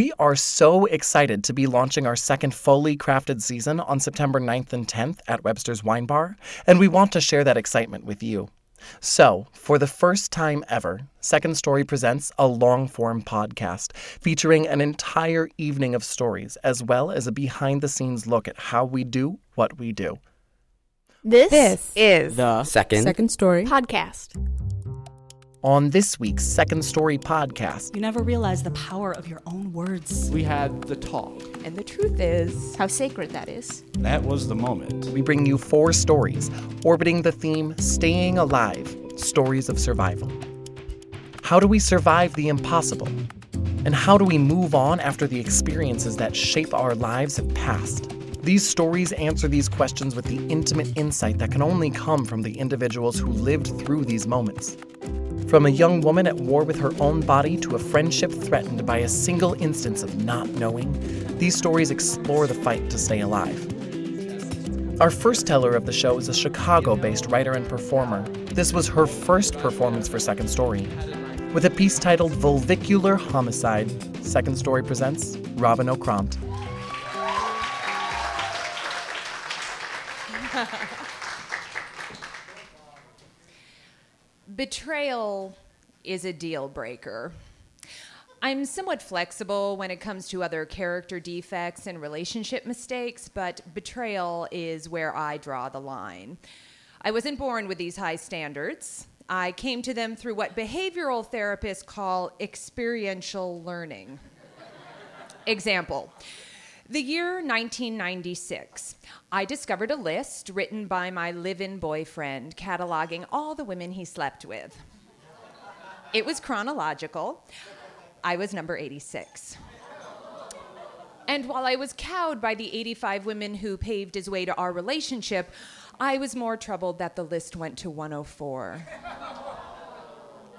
We are so excited to be launching our second fully crafted season on September 9th and 10th at Webster's Wine Bar, and we want to share that excitement with you. So, for the first time ever, Second Story presents a long form podcast featuring an entire evening of stories, as well as a behind the scenes look at how we do what we do. This, This is The Second. second story. podcast. On this week's Second Story podcast, You never realize the power of your own words. we had the talk. And the truth is how sacred that is. That was the moment. we bring you four stories orbiting the theme Staying Alive Stories of Survival. How do we survive the impossible? And how do we move on after the experiences that shape our lives have passed? These stories answer these questions with the intimate insight that can only come from the individuals who lived through these moments. From a young woman at war with her own body to a friendship threatened by a single instance of not knowing, these stories explore the fight to stay alive. Our first teller of the show is a Chicago based writer and performer. This was her first performance for Second Story. With a piece titled Vulvicular Homicide, Second Story presents Robin Okrant. Betrayal is a deal breaker. I'm somewhat flexible when it comes to other character defects and relationship mistakes, but betrayal is where I draw the line. I wasn't born with these high standards. I came to them through what behavioral therapists call experiential learning. Example The year 1996, I discovered a list written by my live in boyfriend cataloging all the women he slept with. It was chronological. I was number 86. And while I was cowed by the 85 women who paved his way to our relationship, I was more troubled that the list went to 104.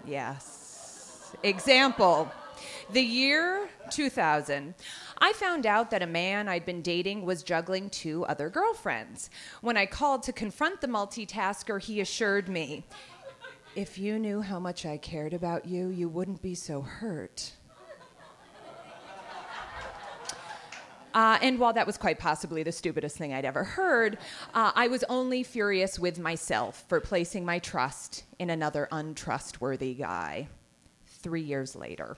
Yes. Example the year 2000, I found out that a man I'd been dating was juggling two other girlfriends. When I called to confront the multitasker, he assured me, If you knew how much I cared about you, you wouldn't be so hurt. Uh, and while that was quite possibly the stupidest thing I'd ever heard, uh, I was only furious with myself for placing my trust in another untrustworthy guy. Three years later,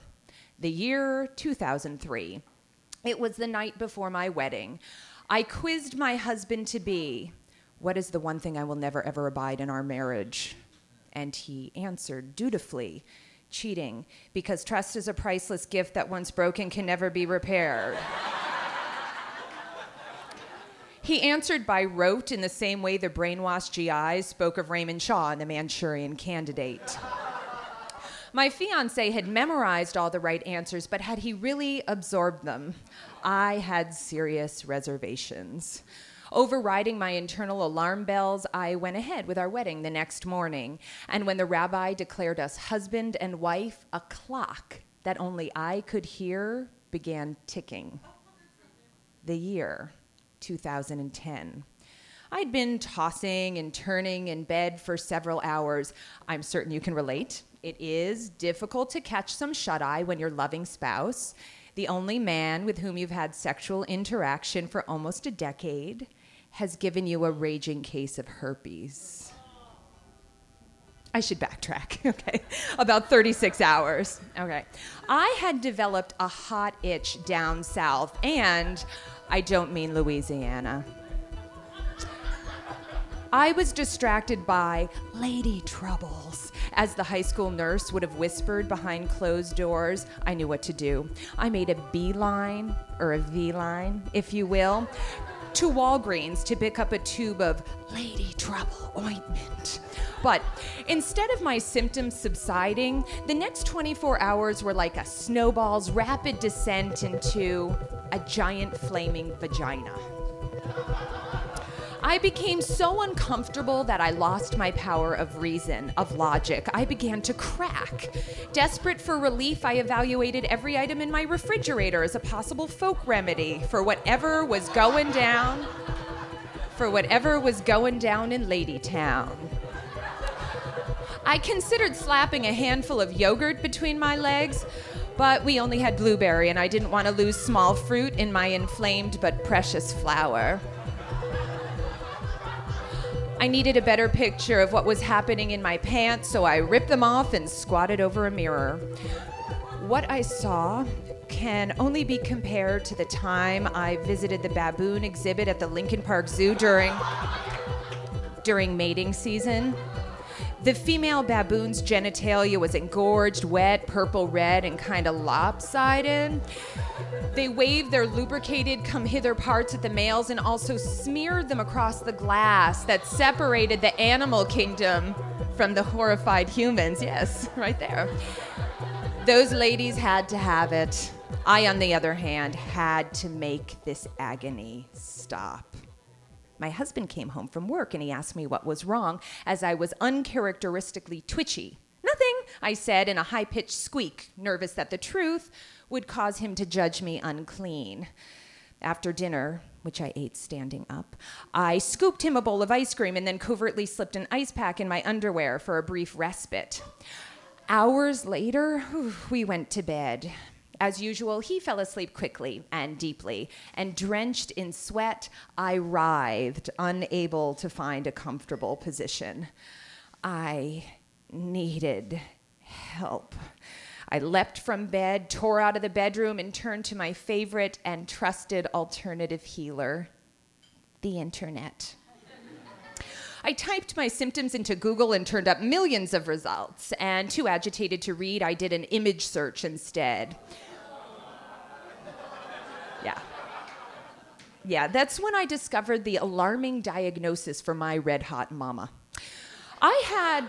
the year 2003, it was the night before my wedding. I quizzed my husband to be, What is the one thing I will never ever abide in our marriage? And he answered dutifully, Cheating, because trust is a priceless gift that once broken can never be repaired. He answered by rote in the same way the brainwashed GIs spoke of Raymond Shaw in The Manchurian Candidate. My fiance had memorized all the right answers, but had he really absorbed them? I had serious reservations. Overriding my internal alarm bells, I went ahead with our wedding the next morning. And when the rabbi declared us husband and wife, a clock that only I could hear began ticking. The year 2010. I'd been tossing and turning in bed for several hours. I'm certain you can relate. It is difficult to catch some shut eye when your loving spouse, the only man with whom you've had sexual interaction for almost a decade, has given you a raging case of herpes. I should backtrack, okay? About 36 hours. Okay. I had developed a hot itch down south, and I don't mean Louisiana. I was distracted by lady troubles. As the high school nurse would have whispered behind closed doors, I knew what to do. I made a beeline, or a V line, if you will, to Walgreens to pick up a tube of lady trouble ointment. But instead of my symptoms subsiding, the next 24 hours were like a snowball's rapid descent into a giant flaming vagina. I became so uncomfortable that I lost my power of reason, of logic. I began to crack. Desperate for relief, I evaluated every item in my refrigerator as a possible folk remedy for whatever was going down, for whatever was going down in Ladytown. I considered slapping a handful of yogurt between my legs, But we only had blueberry, and I didn't want to lose small fruit in my inflamed but precious flower. I needed a better picture of what was happening in my pants, so I ripped them off and squatted over a mirror. What I saw can only be compared to the time I visited the baboon exhibit at the Lincoln Park Zoo during during mating season. The female baboon's genitalia was engorged, wet, purple red, and kind of lopsided. They waved their lubricated come hither parts at the males and also smeared them across the glass that separated the animal kingdom from the horrified humans. Yes, right there. Those ladies had to have it. I, on the other hand, had to make this agony stop. My husband came home from work and he asked me what was wrong as I was uncharacteristically twitchy. Nothing, I said in a high pitched squeak, nervous that the truth would cause him to judge me unclean. After dinner, which I ate standing up, I scooped him a bowl of ice cream and then covertly slipped an ice pack in my underwear for a brief respite. Hours later, we went to bed. As usual, he fell asleep quickly and deeply, and drenched in sweat, I writhed, unable to find a comfortable position. I needed help. I leapt from bed, tore out of the bedroom, and turned to my favorite and trusted alternative healer the internet. I typed my symptoms into Google and turned up millions of results. And too agitated to read, I did an image search instead. Yeah. Yeah, that's when I discovered the alarming diagnosis for my red hot mama. I had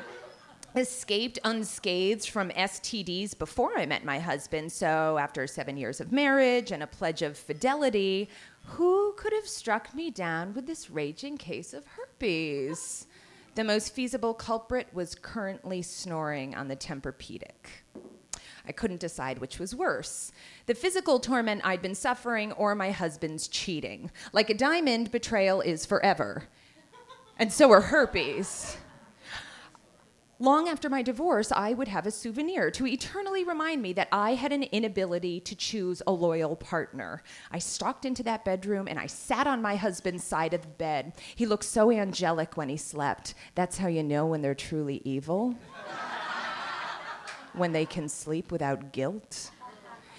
escaped unscathed from STDs before I met my husband, so after seven years of marriage and a pledge of fidelity, who could have struck me down with this raging case of herpes? The most feasible culprit was currently snoring on the Tempur-Pedic. I couldn't decide which was worse the physical torment I'd been suffering or my husband's cheating. Like a diamond, betrayal is forever. And so are herpes. Long after my divorce, I would have a souvenir to eternally remind me that I had an inability to choose a loyal partner. I stalked into that bedroom and I sat on my husband's side of the bed. He looked so angelic when he slept. That's how you know when they're truly evil. When they can sleep without guilt.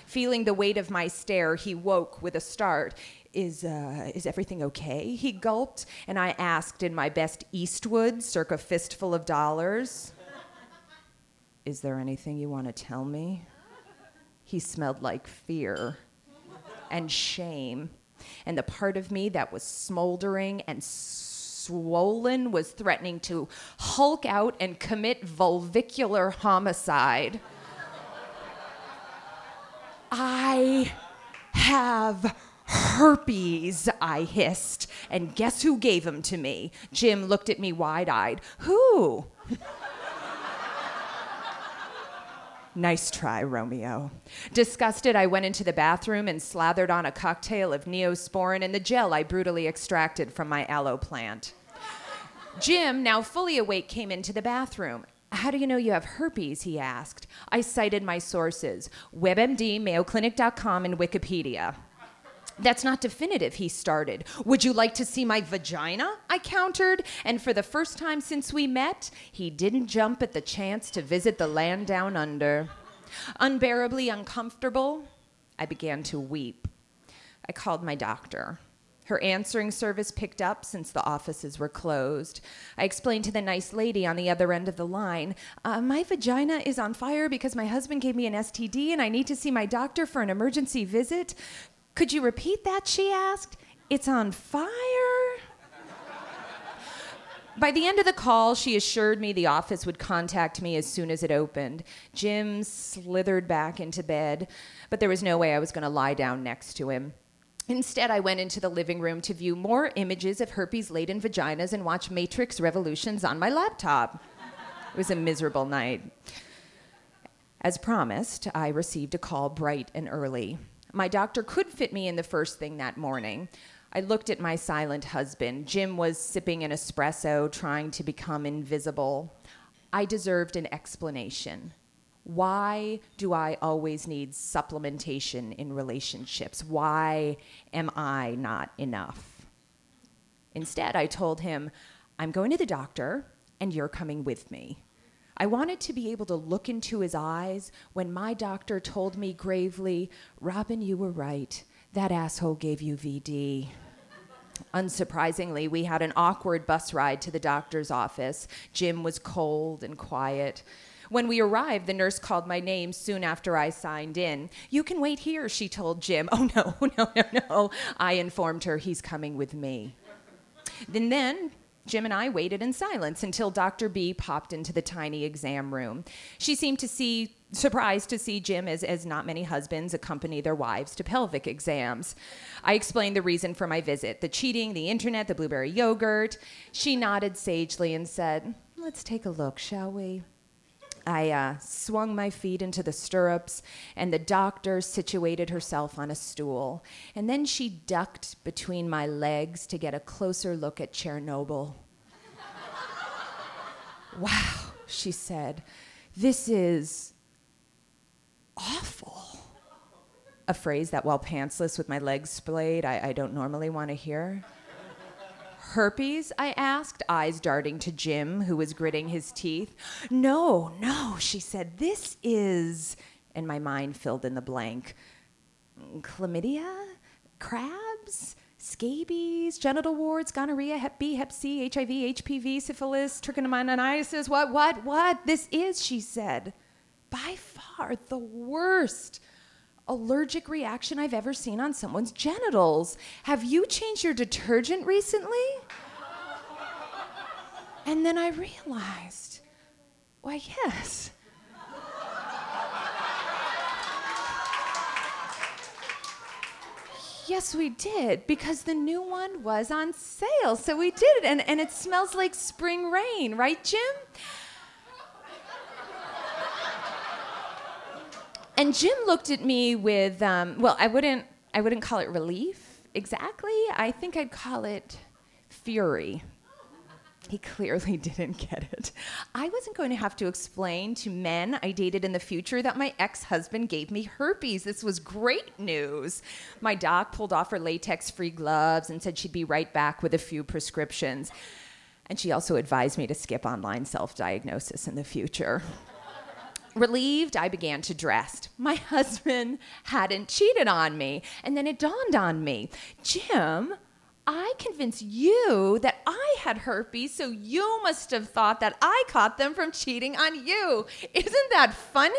Feeling the weight of my stare, he woke with a start. Is, uh, is everything okay? He gulped, and I asked in my best Eastwood, circa fistful of dollars, Is there anything you want to tell me? He smelled like fear and shame, and the part of me that was smoldering and swollen was threatening to hulk out and commit vulvicular homicide. I have herpes, I hissed. And guess who gave them to me? Jim looked at me wide eyed. Who? Nice try, Romeo. Disgusted, I went into the bathroom and slathered on a cocktail of neosporin and the gel I brutally extracted from my aloe plant. Jim, now fully awake, came into the bathroom. How do you know you have herpes? He asked. I cited my sources WebMD, MayoClinic.com, and Wikipedia. That's not definitive, he started. Would you like to see my vagina? I countered. And for the first time since we met, he didn't jump at the chance to visit the land down under. Unbearably uncomfortable, I began to weep. I called my doctor. Her answering service picked up since the offices were closed. I explained to the nice lady on the other end of the line uh, My vagina is on fire because my husband gave me an STD and I need to see my doctor for an emergency visit. Could you repeat that? She asked. It's on fire? By the end of the call, she assured me the office would contact me as soon as it opened. Jim slithered back into bed, but there was no way I was going to lie down next to him. Instead, I went into the living room to view more images of herpes laden vaginas and watch Matrix Revolutions on my laptop. It was a miserable night. As promised, I received a call bright and early. My doctor could fit me in the first thing that morning. I looked at my silent husband. Jim was sipping an espresso, trying to become invisible. I deserved an explanation. Why do I always need supplementation in relationships? Why am I not enough? Instead, I told him, I'm going to the doctor and you're coming with me. I wanted to be able to look into his eyes when my doctor told me gravely, Robin, you were right. That asshole gave you VD. Unsurprisingly, we had an awkward bus ride to the doctor's office. Jim was cold and quiet. When we arrived, the nurse called my name soon after I signed in. You can wait here, she told Jim. Oh, no, no, no, no. I informed her he's coming with me. Then, then Jim and I waited in silence until Dr. B popped into the tiny exam room. She seemed to see surprised to see Jim as, as not many husbands accompany their wives to pelvic exams. I explained the reason for my visit the cheating, the internet, the blueberry yogurt. She nodded sagely and said, Let's take a look, shall we? I uh, swung my feet into the stirrups, and the doctor situated herself on a stool. And then she ducked between my legs to get a closer look at Chernobyl. wow, she said, this is awful. A phrase that, while pantsless with my legs splayed, I, I don't normally want to hear. Herpes? I asked, eyes darting to Jim, who was gritting his teeth. No, no, she said, this is. And my mind filled in the blank. Chlamydia? Crabs? Scabies, genital warts, gonorrhea, Hep B, Hep C, HIV, HPV, syphilis, trichomoniasis. What, what, what? This is, she said, by far the worst allergic reaction I've ever seen on someone's genitals. Have you changed your detergent recently? and then I realized, why, yes. Yes, we did, because the new one was on sale. So we did it, and, and it smells like spring rain, right, Jim? And Jim looked at me with, um, well, I wouldn't, I wouldn't call it relief exactly. I think I'd call it fury. He clearly didn't get it. I wasn't going to have to explain to men I dated in the future that my ex husband gave me herpes. This was great news. My doc pulled off her latex free gloves and said she'd be right back with a few prescriptions. And she also advised me to skip online self diagnosis in the future. Relieved, I began to dress. My husband hadn't cheated on me. And then it dawned on me Jim, I convinced you that I had herpes, so you must have thought that I caught them from cheating on you. Isn't that funny?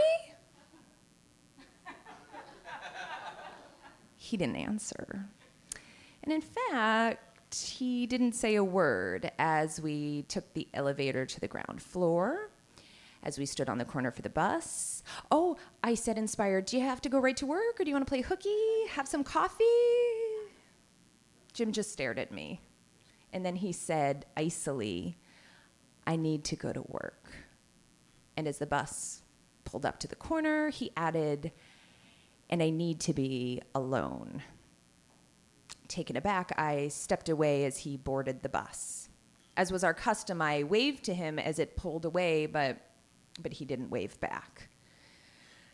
he didn't answer. And in fact, he didn't say a word as we took the elevator to the ground floor as we stood on the corner for the bus. Oh, I said, inspired, do you have to go right to work or do you want to play hooky? Have some coffee? Jim just stared at me. And then he said, icily, I need to go to work. And as the bus pulled up to the corner, he added, and I need to be alone. Taken aback, I stepped away as he boarded the bus. As was our custom, I waved to him as it pulled away, but but he didn't wave back.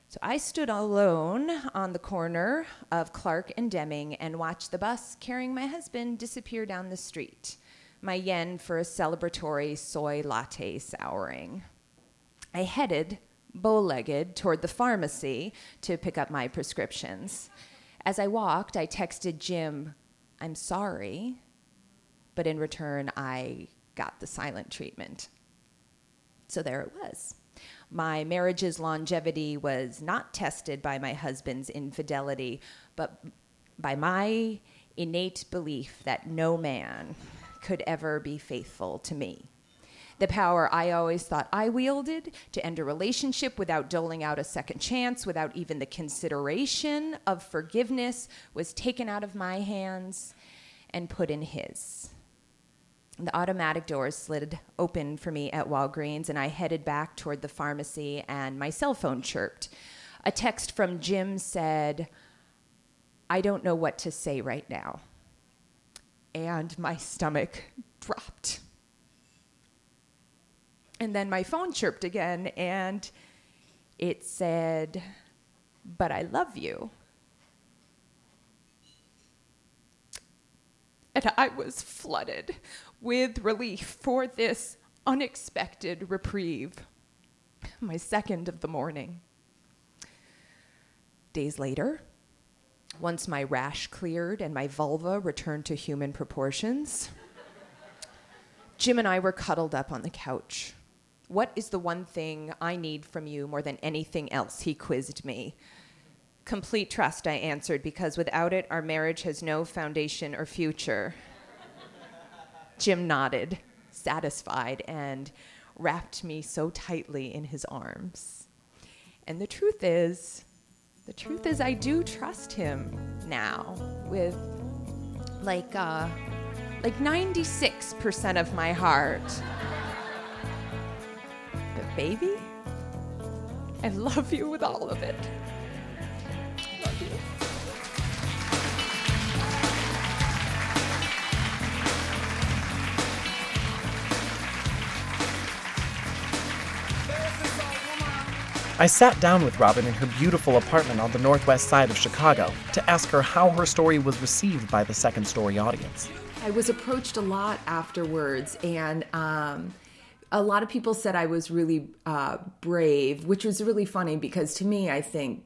So I stood alone on the corner of Clark and Deming and watched the bus carrying my husband disappear down the street, my yen for a celebratory soy latte souring. I headed, bow legged, toward the pharmacy to pick up my prescriptions. As I walked, I texted Jim, I'm sorry, but in return, I got the silent treatment. So there it was. My marriage's longevity was not tested by my husband's infidelity, but by my innate belief that no man could ever be faithful to me. The power I always thought I wielded to end a relationship without doling out a second chance, without even the consideration of forgiveness, was taken out of my hands and put in his. The automatic doors slid open for me at Walgreens, and I headed back toward the pharmacy, and my cell phone chirped. A text from Jim said, I don't know what to say right now. And my stomach dropped. And then my phone chirped again, and It said, But I love you. And I was flooded with relief for this unexpected reprieve. My second of the morning. Days later, once my rash cleared and my vulva returned to human proportions, Jim and I were cuddled up on the couch. What is the one thing I need from you more than anything else? He quizzed me. Complete trust, I answered, because without it, our marriage has no foundation or future. Jim nodded, satisfied, and wrapped me so tightly in his arms. And the truth is, the truth is, I do trust him now with like, uh, like 96% of my heart. But, baby, I love you with all of it. I sat down with Robin in her beautiful apartment on the northwest side of Chicago to ask her how her story was received by the second story audience. I was approached a lot afterwards, and um, a lot of people said I was really uh, brave, which was really funny because to me, I think.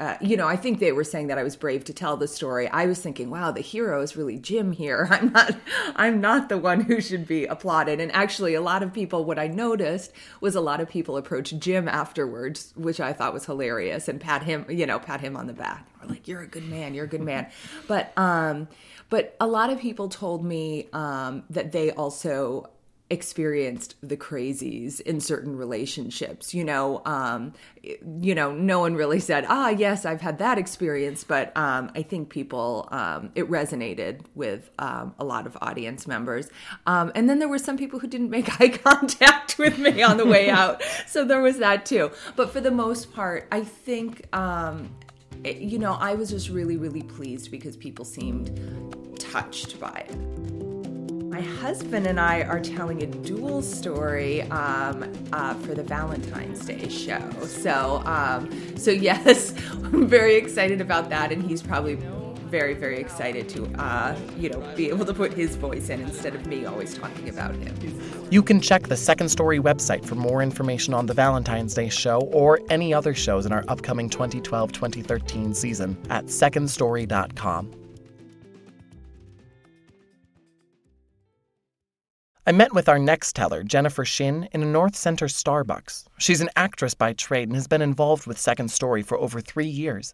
Uh, you know, I think they were saying that I was brave to tell the story. I was thinking, wow, the hero is really Jim here. I'm not, I'm not the one who should be applauded. And actually, a lot of people, what I noticed was a lot of people approached Jim afterwards, which I thought was hilarious, and pat him, you know, pat him on the back. We're like, you're a good man, you're a good man. But, um, but a lot of people told me um, that they also experienced the crazies in certain relationships you know um you know no one really said ah yes i've had that experience but um i think people um it resonated with um, a lot of audience members. Um and then there were some people who didn't make eye contact with me on the way out. So there was that too. But for the most part i think um it, you know i was just really really pleased because people seemed touched by it my husband and I are telling a dual story um, uh, for the Valentine's Day show. So, um, so yes, I'm very excited about that, and he's probably very, very excited to, uh, you know, be able to put his voice in instead of me always talking about him. You can check the Second Story website for more information on the Valentine's Day show or any other shows in our upcoming 2012 2013 season at secondstory.com. I met with our next teller, Jennifer Shin, in a North Center Starbucks. She's an actress by trade and has been involved with Second Story for over three years.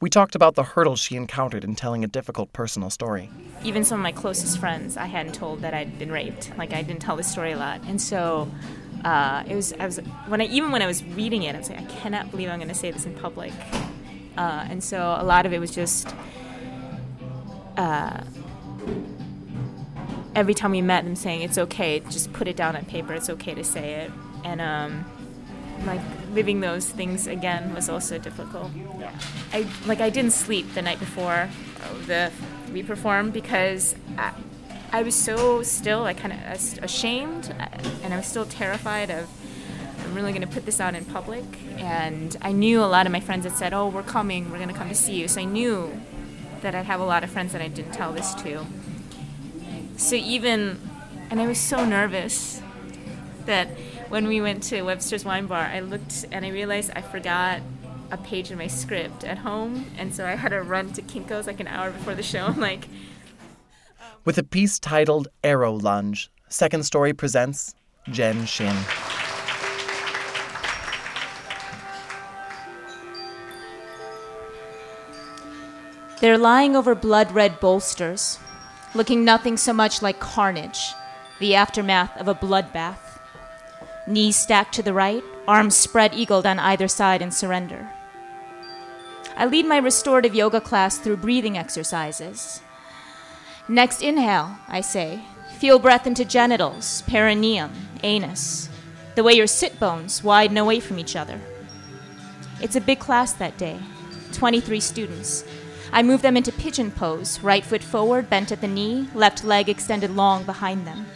We talked about the hurdles she encountered in telling a difficult personal story. Even some of my closest friends, I hadn't told that I'd been raped. Like I didn't tell the story a lot, and so uh, it was. I was when I even when I was reading it, I was like, I cannot believe I'm going to say this in public. Uh, and so a lot of it was just. Uh, every time we met them saying it's okay just put it down on paper it's okay to say it. And um, like living those things again was also difficult. I like i didn't sleep the night before the we performed because I, I was so still like kind of ashamed and i was still terrified of i'm really going to put this out in public. And i knew a lot of my friends had said oh we're coming we're going to come to see you. So i knew that i'd have a lot of friends that i didn't tell this to so even, and I was so nervous that when we went to Webster's Wine Bar, I looked and I realized I forgot a page in my script at home, and so I had to run to Kinko's like an hour before the show. I'm like, with a piece titled Arrow Lunge, Second Story presents Jen Shin. They're lying over blood red bolsters, looking nothing so much like carnage, the aftermath of a bloodbath. Knees stacked to the right, arms spread eagled on either side in surrender. I lead my restorative yoga class through breathing exercises. Next inhale, I say. Feel breath into genitals, perineum, anus, the way your sit bones widen away from each other. It's a big class that day 23 students, I move them into pigeon pose, right foot forward, bent at the knee, left leg extended long behind them.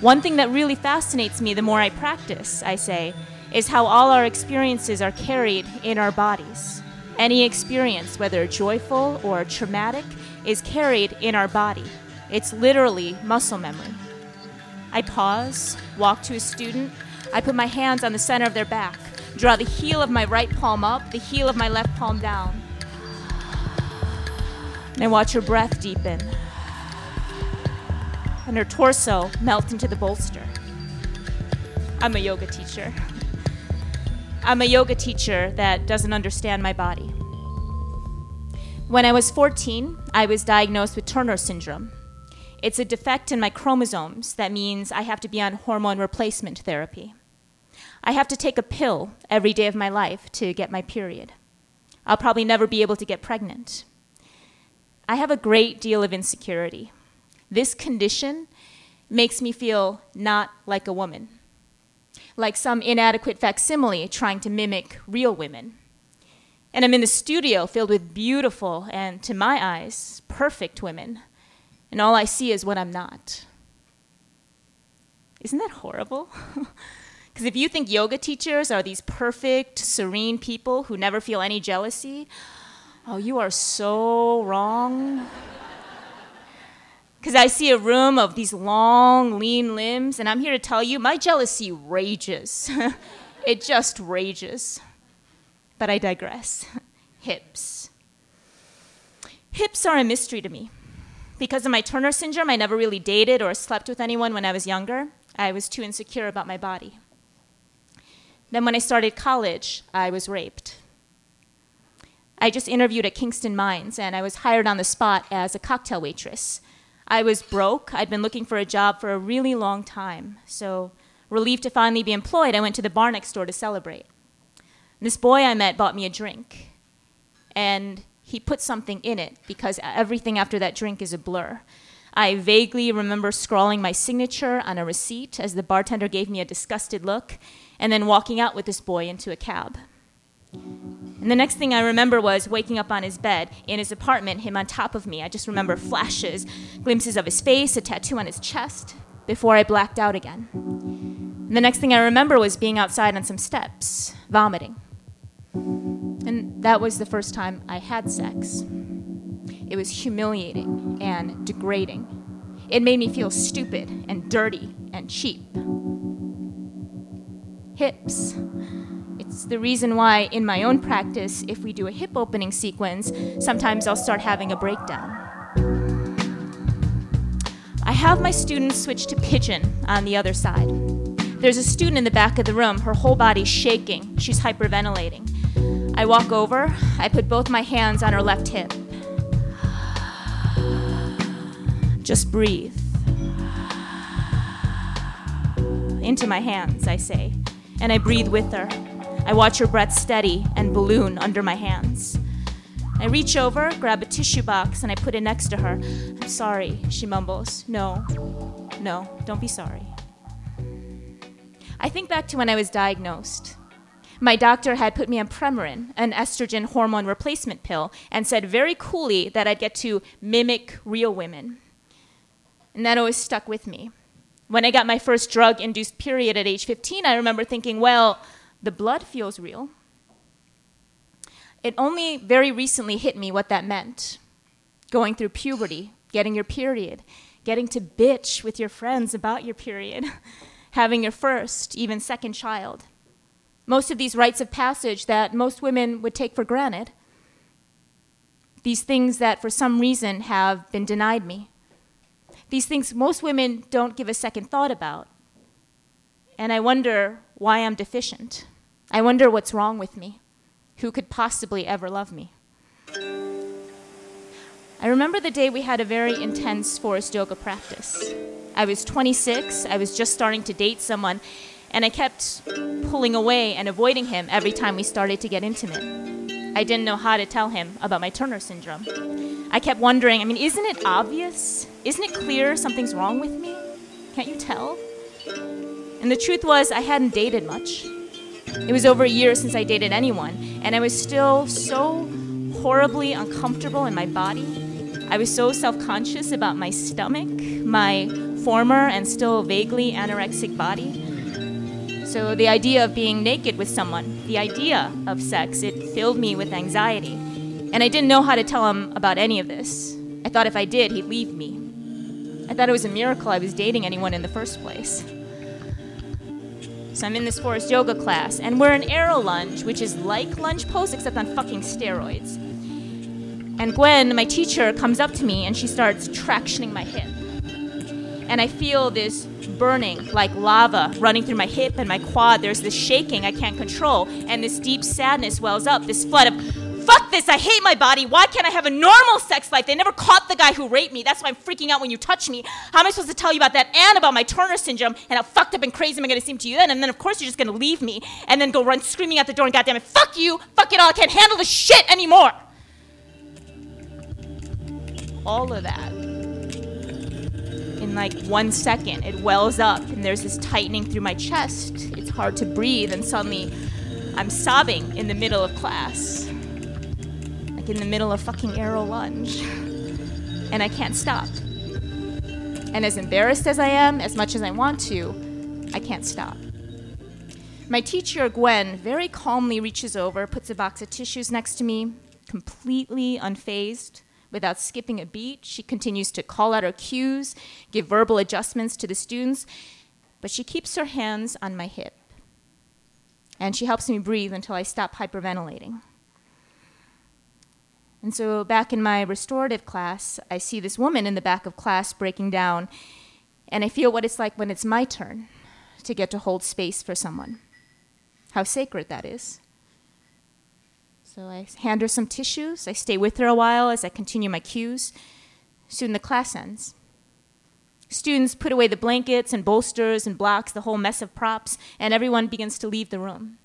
One thing that really fascinates me the more I practice, I say, is how all our experiences are carried in our bodies. Any experience, whether joyful or traumatic, is carried in our body. It's literally muscle memory. I pause, walk to a student, I put my hands on the center of their back, draw the heel of my right palm up, the heel of my left palm down. And watch her breath deepen and her torso melt into the bolster. I'm a yoga teacher. I'm a yoga teacher that doesn't understand my body. When I was 14, I was diagnosed with Turner syndrome. It's a defect in my chromosomes that means I have to be on hormone replacement therapy. I have to take a pill every day of my life to get my period. I'll probably never be able to get pregnant. I have a great deal of insecurity. This condition makes me feel not like a woman, like some inadequate facsimile trying to mimic real women. And I'm in the studio filled with beautiful and, to my eyes, perfect women, and all I see is what I'm not. Isn't that horrible? Because if you think yoga teachers are these perfect, serene people who never feel any jealousy, oh, you are so wrong. Because I see a room of these long, lean limbs, and I'm here to tell you my jealousy rages. it just rages. But I digress. Hips. Hips are a mystery to me. Because of my Turner syndrome, I never really dated or slept with anyone when I was younger. I was too insecure about my body. Then, when I started college, I was raped. I just interviewed at Kingston Mines, and I was hired on the spot as a cocktail waitress. I was broke. I'd been looking for a job for a really long time. So, relieved to finally be employed, I went to the bar next door to celebrate. This boy I met bought me a drink, and he put something in it because everything after that drink is a blur. I vaguely remember scrawling my signature on a receipt as the bartender gave me a disgusted look, and then walking out with this boy into a cab. And the next thing I remember was waking up on his bed in his apartment, him on top of me. I just remember flashes, glimpses of his face, a tattoo on his chest, before I blacked out again. And the next thing I remember was being outside on some steps, vomiting. And that was the first time I had sex. It was humiliating and degrading. It made me feel stupid and dirty and cheap. Hips. It's the reason why, in my own practice, if we do a hip opening sequence, sometimes I'll start having a breakdown. I have my students switch to pigeon on the other side. There's a student in the back of the room, her whole body's shaking. She's hyperventilating. I walk over, I put both my hands on her left hip. Just breathe. Into my hands, I say, and I breathe with her. I watch her breath steady and balloon under my hands. I reach over, grab a tissue box, and I put it next to her. I'm sorry, she mumbles. No, no, don't be sorry. I think back to when I was diagnosed. My doctor had put me on Premarin, an estrogen hormone replacement pill, and said very coolly that I'd get to mimic real women. And that always stuck with me. When I got my first drug induced period at age 15, I remember thinking, well, the blood feels real. It only very recently hit me what that meant. Going through puberty, getting your period, getting to bitch with your friends about your period, having your first, even second child. Most of these rites of passage that most women would take for granted. These things that for some reason have been denied me. These things most women don't give a second thought about. And I wonder why I'm deficient. I wonder what's wrong with me. Who could possibly ever love me? I remember the day we had a very intense forest yoga practice. I was 26, I was just starting to date someone, and I kept pulling away and avoiding him every time we started to get intimate. I didn't know how to tell him about my Turner syndrome. I kept wondering I mean, isn't it obvious? Isn't it clear something's wrong with me? Can't you tell? And the truth was, I hadn't dated much. It was over a year since I dated anyone, and I was still so horribly uncomfortable in my body. I was so self conscious about my stomach, my former and still vaguely anorexic body. So the idea of being naked with someone, the idea of sex, it filled me with anxiety. And I didn't know how to tell him about any of this. I thought if I did, he'd leave me. I thought it was a miracle I was dating anyone in the first place. So I'm in this forest yoga class, and we're in aero lunge, which is like lunge pose except on fucking steroids. And Gwen, my teacher, comes up to me and she starts tractioning my hip. And I feel this burning like lava running through my hip and my quad. There's this shaking I can't control, and this deep sadness wells up, this flood of Fuck this, I hate my body. Why can't I have a normal sex life? They never caught the guy who raped me. That's why I'm freaking out when you touch me. How am I supposed to tell you about that and about my Turner syndrome and how fucked up and crazy am I gonna seem to you then? And then, of course, you're just gonna leave me and then go run screaming out the door and goddamn it, fuck you, fuck it all, I can't handle the shit anymore. All of that. In like one second, it wells up and there's this tightening through my chest. It's hard to breathe, and suddenly I'm sobbing in the middle of class like in the middle of fucking aero lunge. And I can't stop. And as embarrassed as I am, as much as I want to, I can't stop. My teacher, Gwen, very calmly reaches over, puts a box of tissues next to me, completely unfazed. Without skipping a beat, she continues to call out her cues, give verbal adjustments to the students, but she keeps her hands on my hip. And she helps me breathe until I stop hyperventilating. And so, back in my restorative class, I see this woman in the back of class breaking down, and I feel what it's like when it's my turn to get to hold space for someone. How sacred that is. So, I hand her some tissues. I stay with her a while as I continue my cues. Soon the class ends. Students put away the blankets and bolsters and blocks, the whole mess of props, and everyone begins to leave the room.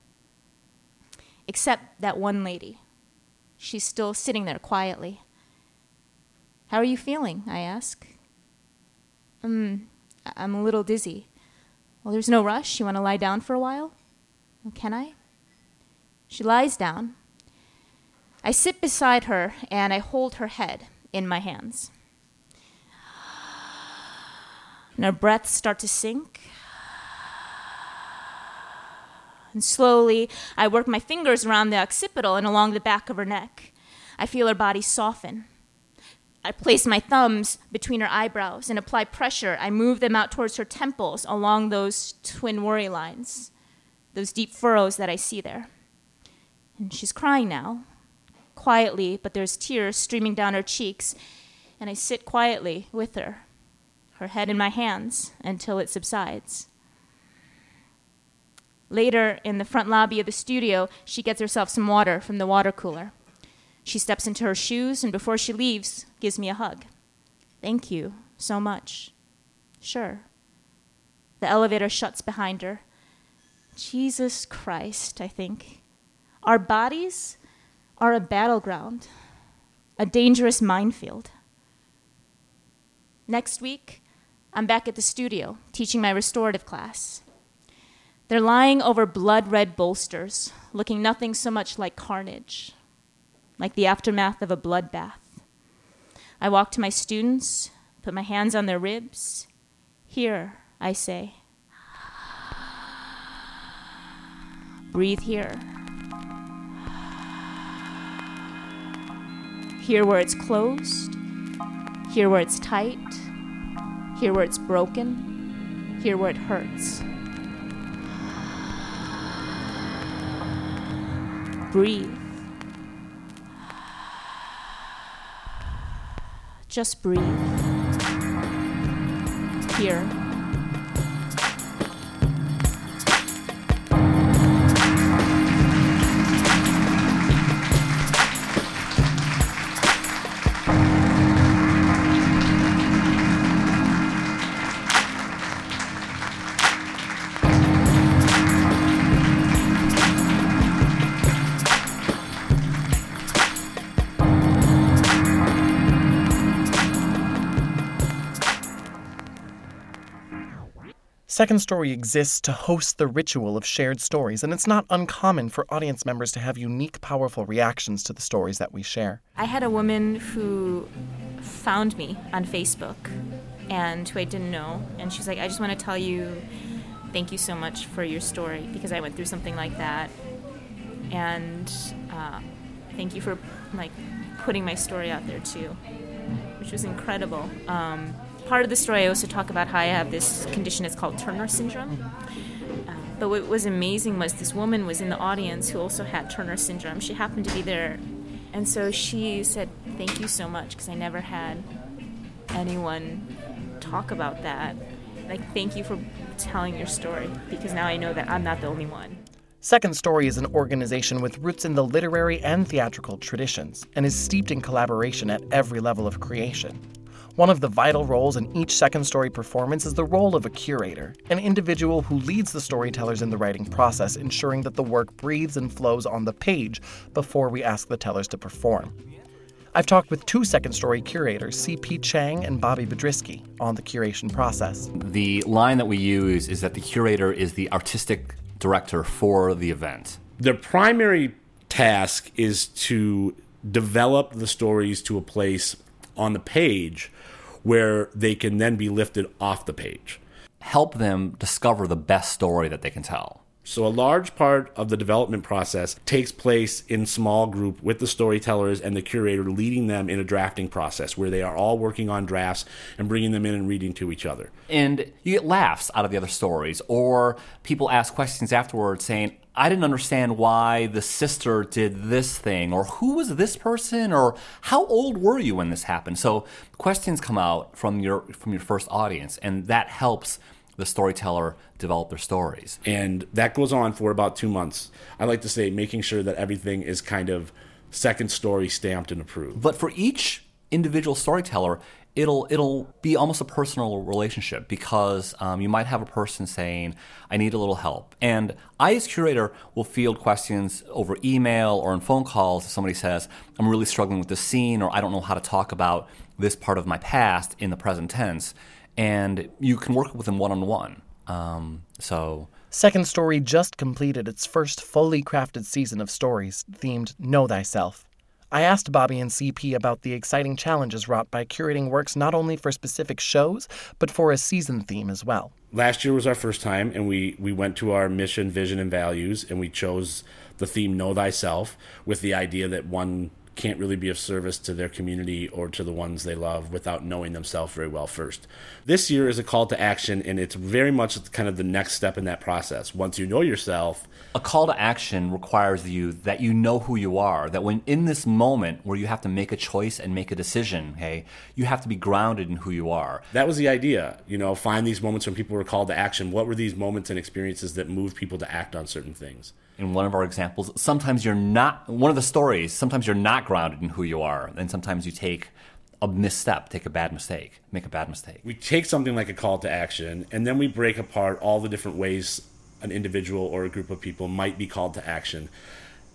Except that one lady She's still sitting there quietly. How are you feeling? I ask. Um, I'm a little dizzy. Well, there's no rush. You want to lie down for a while? Can I? She lies down. I sit beside her and I hold her head in my hands. And her breaths start to sink. And slowly I work my fingers around the occipital and along the back of her neck. I feel her body soften. I place my thumbs between her eyebrows and apply pressure. I move them out towards her temples along those twin worry lines, those deep furrows that I see there. And she's crying now, quietly, but there's tears streaming down her cheeks. And I sit quietly with her, her head in my hands, until it subsides. Later, in the front lobby of the studio, she gets herself some water from the water cooler. She steps into her shoes and before she leaves, gives me a hug. Thank you so much. Sure. The elevator shuts behind her. Jesus Christ, I think. Our bodies are a battleground, a dangerous minefield. Next week, I'm back at the studio teaching my restorative class. They're lying over blood red bolsters, looking nothing so much like carnage, like the aftermath of a bloodbath. I walk to my students, put my hands on their ribs. Here, I say. Breathe here. Here where it's closed, here where it's tight, here where it's broken, here where it hurts. Breathe. Just breathe. Here. Second Story exists to host the ritual of shared stories, and it's not uncommon for audience members to have unique, powerful reactions to the stories that we share. I had a woman who found me on Facebook and who I didn't know, and she's like, I just want to tell you thank you so much for your story because I went through something like that, and uh, thank you for like putting my story out there too, which was incredible. Um, part of the story, I also talk about how I have this condition. It's called Turner syndrome. Uh, but what was amazing was this woman was in the audience who also had Turner syndrome. She happened to be there, and so she said, "Thank you so much," because I never had anyone talk about that. Like, thank you for telling your story because now I know that I'm not the only one. Second Story is an organization with roots in the literary and theatrical traditions and is steeped in collaboration at every level of creation. One of the vital roles in each Second Story performance is the role of a curator, an individual who leads the storytellers in the writing process, ensuring that the work breathes and flows on the page before we ask the tellers to perform. I've talked with two Second Story curators, C.P. Chang and Bobby Biedrzycki, on the curation process. The line that we use is that the curator is the artistic director for the event. Their primary task is to develop the stories to a place on the page where they can then be lifted off the page. Help them discover the best story that they can tell. So, a large part of the development process takes place in small group with the storytellers and the curator leading them in a drafting process where they are all working on drafts and bringing them in and reading to each other. And you get laughs out of the other stories, or people ask questions afterwards saying, I didn't understand why the sister did this thing, or who was this person, or how old were you when this happened? So questions come out from your from your first audience, and that helps the storyteller develop their stories. And that goes on for about two months. I like to say making sure that everything is kind of second story stamped and approved. But for each individual storyteller, it'll it'll be almost a personal relationship because um, you might have a person saying, "I need a little help," and I, as curator, will field questions over email or in phone calls. If somebody says, "I'm really struggling with this scene," or "I don't know how to talk about this part of my past in the present tense," and you can work with them one on one. So Second Story just completed its first fully crafted season of stories themed Know Thyself. I asked Bobby and CP about the exciting challenges wrought by curating works not only for specific shows, but for a season theme as well. Last year was our first time, and we, we went to our mission, vision, and values, and we chose the theme Know Thyself with the idea that one can't really be of service to their community or to the ones they love without knowing themselves very well first. This year is a call to action, and it's very much kind of the next step in that process. Once you know yourself, a call to action requires you that you know who you are that when in this moment where you have to make a choice and make a decision hey you have to be grounded in who you are that was the idea you know find these moments when people were called to action what were these moments and experiences that moved people to act on certain things in one of our examples sometimes you're not one of the stories sometimes you're not grounded in who you are and sometimes you take a misstep, take a bad mistake, make a bad mistake. We take something like a call to action and then we break apart all the different ways an individual or a group of people might be called to action.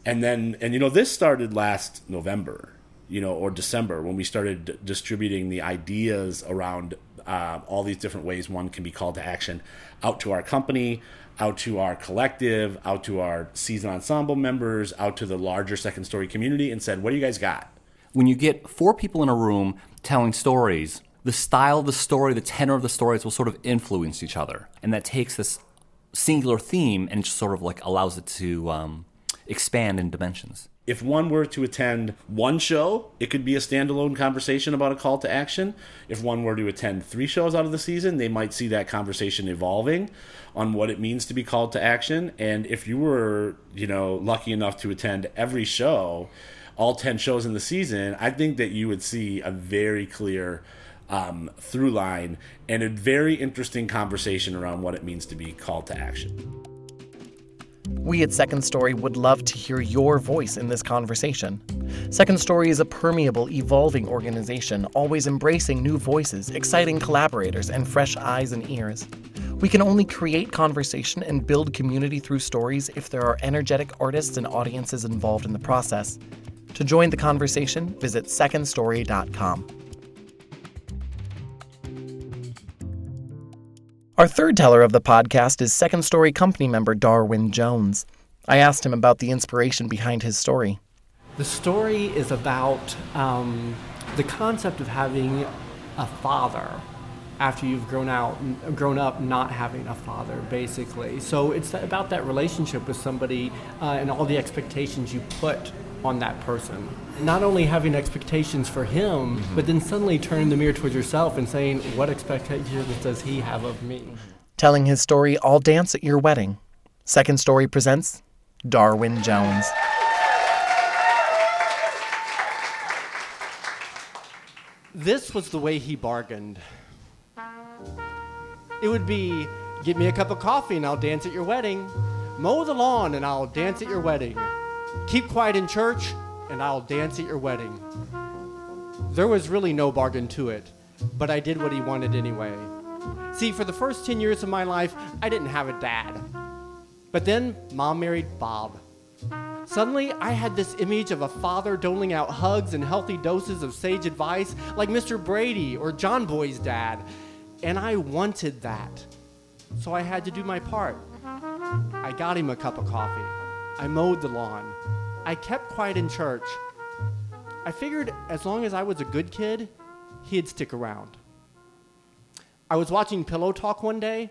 And then, and you know, this started last November, you know, or December when we started d- distributing the ideas around uh, all these different ways one can be called to action out to our company, out to our collective, out to our season ensemble members, out to the larger second story community, and said, What do you guys got? When you get four people in a room telling stories, the style of the story, the tenor of the stories will sort of influence each other. And that takes this singular theme and just sort of like allows it to um, expand in dimensions. If one were to attend one show, it could be a standalone conversation about a call to action. If one were to attend three shows out of the season, they might see that conversation evolving on what it means to be called to action. And if you were, you know, lucky enough to attend every show, all 10 shows in the season, I think that you would see a very clear um, through line and a very interesting conversation around what it means to be called to action. We at Second Story would love to hear your voice in this conversation. Second Story is a permeable, evolving organization, always embracing new voices, exciting collaborators, and fresh eyes and ears. We can only create conversation and build community through stories if there are energetic artists and audiences involved in the process. To join the conversation, visit secondstory.com. Our third teller of the podcast is Second Story company member Darwin Jones. I asked him about the inspiration behind his story. The story is about um, the concept of having a father after you've grown out, grown up, not having a father, basically. So it's about that relationship with somebody uh, and all the expectations you put on that person. Not only having expectations for him, mm-hmm. but then suddenly turning the mirror towards yourself and saying, "What expectations does he have of me?" Mm-hmm. Telling his story, I'll dance at your wedding. Second Story presents Darwin Jones. This was the way he bargained. It would be get me a cup of coffee and I'll dance at your wedding. Mow the lawn and I'll dance at your wedding. Keep quiet in church and I'll dance at your wedding. There was really no bargain to it, but I did what he wanted anyway. See, for the first 10 years of my life, I didn't have a dad. But then mom married Bob. Suddenly, I had this image of a father doling out hugs and healthy doses of sage advice like Mr. Brady or John Boy's dad. And I wanted that. So I had to do my part. I got him a cup of coffee. I mowed the lawn. I kept quiet in church. I figured as long as I was a good kid, he'd stick around. I was watching Pillow Talk one day.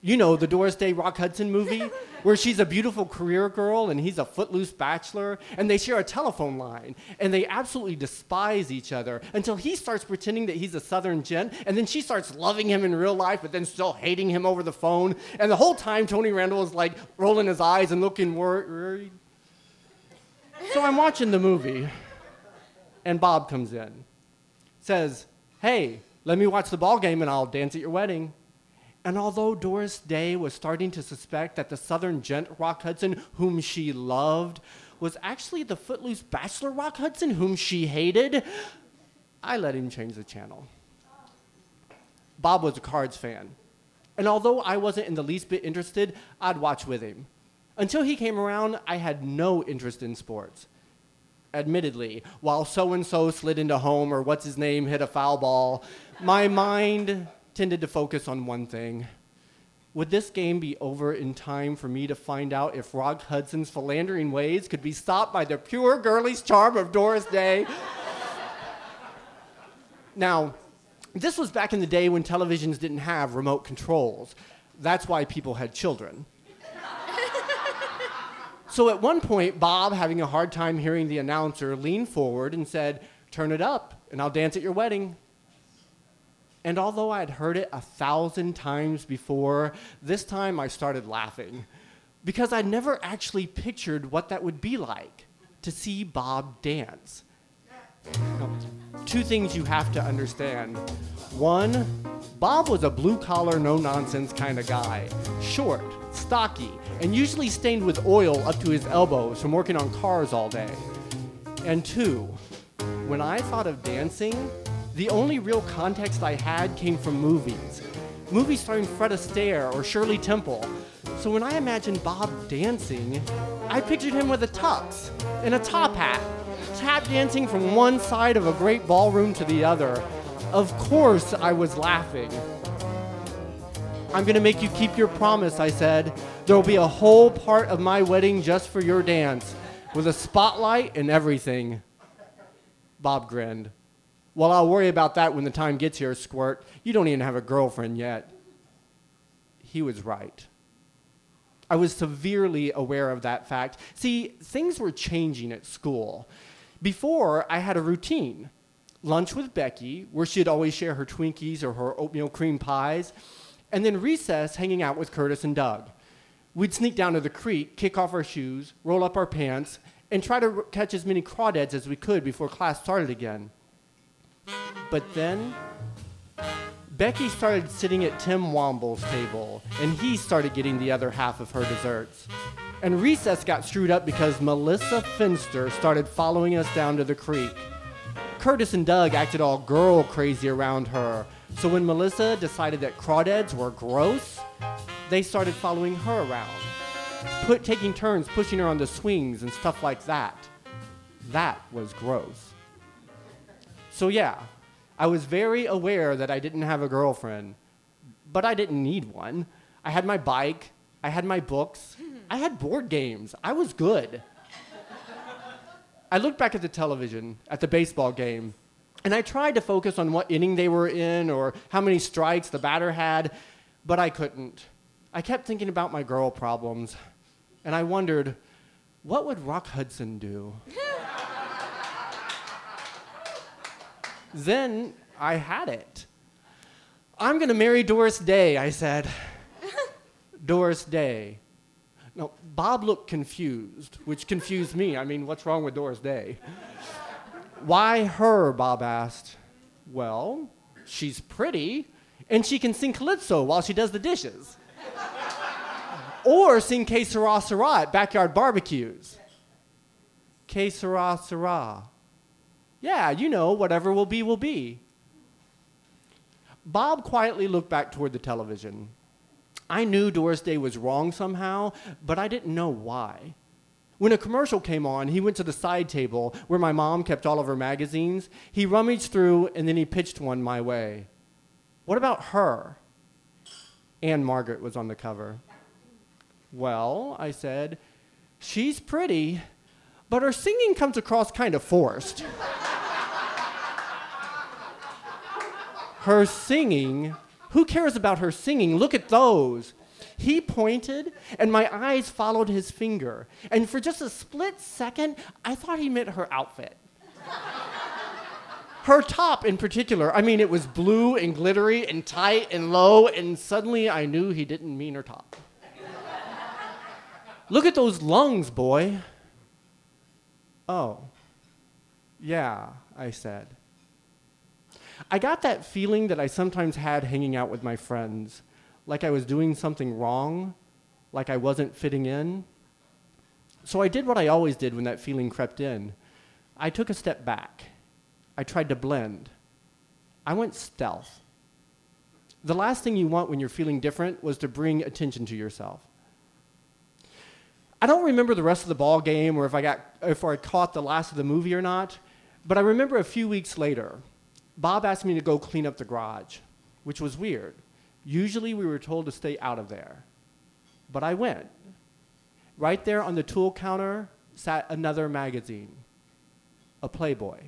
You know, the Doris Day Rock Hudson movie, where she's a beautiful career girl and he's a footloose bachelor, and they share a telephone line, and they absolutely despise each other until he starts pretending that he's a southern gent, and then she starts loving him in real life, but then still hating him over the phone. And the whole time, Tony Randall is like rolling his eyes and looking worried. So I'm watching the movie, and Bob comes in, says, Hey, let me watch the ball game and I'll dance at your wedding. And although Doris Day was starting to suspect that the Southern gent Rock Hudson, whom she loved, was actually the footloose bachelor Rock Hudson, whom she hated, I let him change the channel. Bob was a Cards fan. And although I wasn't in the least bit interested, I'd watch with him. Until he came around, I had no interest in sports. Admittedly, while so and so slid into home or what's his name hit a foul ball, my mind tended to focus on one thing. Would this game be over in time for me to find out if Rock Hudson's philandering ways could be stopped by the pure girlish charm of Doris Day? now, this was back in the day when televisions didn't have remote controls. That's why people had children. So at one point, Bob, having a hard time hearing the announcer, leaned forward and said, Turn it up, and I'll dance at your wedding. And although I'd heard it a thousand times before, this time I started laughing because I'd never actually pictured what that would be like to see Bob dance. Now, two things you have to understand. One, Bob was a blue collar, no nonsense kind of guy. Short, stocky, and usually stained with oil up to his elbows from working on cars all day. And two, when I thought of dancing, the only real context I had came from movies. Movies starring Fred Astaire or Shirley Temple. So when I imagined Bob dancing, I pictured him with a tux and a top hat, tap dancing from one side of a great ballroom to the other. Of course, I was laughing. I'm gonna make you keep your promise, I said. There'll be a whole part of my wedding just for your dance, with a spotlight and everything. Bob grinned. Well, I'll worry about that when the time gets here, Squirt. You don't even have a girlfriend yet. He was right. I was severely aware of that fact. See, things were changing at school. Before, I had a routine lunch with Becky, where she'd always share her Twinkies or her oatmeal cream pies, and then recess hanging out with Curtis and Doug. We'd sneak down to the creek, kick off our shoes, roll up our pants, and try to r- catch as many crawdads as we could before class started again. But then, Becky started sitting at Tim Womble's table, and he started getting the other half of her desserts. And recess got screwed up because Melissa Finster started following us down to the creek. Curtis and Doug acted all girl crazy around her, so when Melissa decided that crawdads were gross, they started following her around, put taking turns pushing her on the swings and stuff like that. That was gross. So yeah, I was very aware that I didn't have a girlfriend, but I didn't need one. I had my bike, I had my books, I had board games. I was good. I looked back at the television, at the baseball game, And I tried to focus on what inning they were in or how many strikes the batter had, but I couldn't. I kept thinking about my girl problems, and I wondered, what would Rock Hudson do? then I had it. I'm going to marry Doris Day, I said. Doris Day. No, Bob looked confused, which confused me. I mean, what's wrong with Doris Day? Why her? Bob asked. Well, she's pretty, and she can sing calypso while she does the dishes. or sing Que Sera Sera at backyard barbecues. Que Sera Sera. Yeah, you know, whatever will be, will be. Bob quietly looked back toward the television. I knew Doris Day was wrong somehow, but I didn't know why. When a commercial came on, he went to the side table where my mom kept all of her magazines. He rummaged through and then he pitched one my way. What about her? Ann-Margret was on the cover. Well, I said, she's pretty, but her singing comes across kind of forced. her singing, who cares about her singing? Look at those. He pointed, and my eyes followed his finger. And for just a split second, I thought he meant her outfit. her top, in particular. I mean, it was blue and glittery and tight and low, and suddenly I knew he didn't mean her top. Look at those lungs, boy. Oh. Yeah, I said. I got that feeling that I sometimes had hanging out with my friends, like I was doing something wrong, like I wasn't fitting in. So I did what I always did when that feeling crept in. I took a step back. I tried to blend. I went stealth. The last thing you want when you're feeling different was to bring attention to yourself. I don't remember the rest of the ball game or if I got if I caught the last of the movie or not, but I remember a few weeks later, Bob asked me to go clean up the garage, which was weird. Usually we were told to stay out of there. But I went. Right there on the tool counter sat another magazine, a Playboy.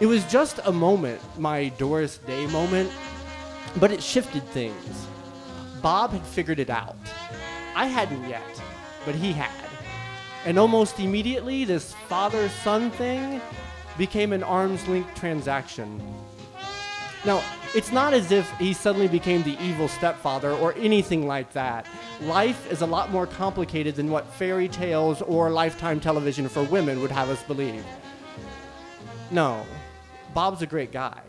It was just a moment, my Doris Day moment, but it shifted things. Bob had figured it out. I hadn't yet, but he had. And almost immediately, this father son thing became an arm's length transaction. Now, it's not as if he suddenly became the evil stepfather or anything like that. Life is a lot more complicated than what fairy tales or lifetime television for women would have us believe. No, Bob's a great guy.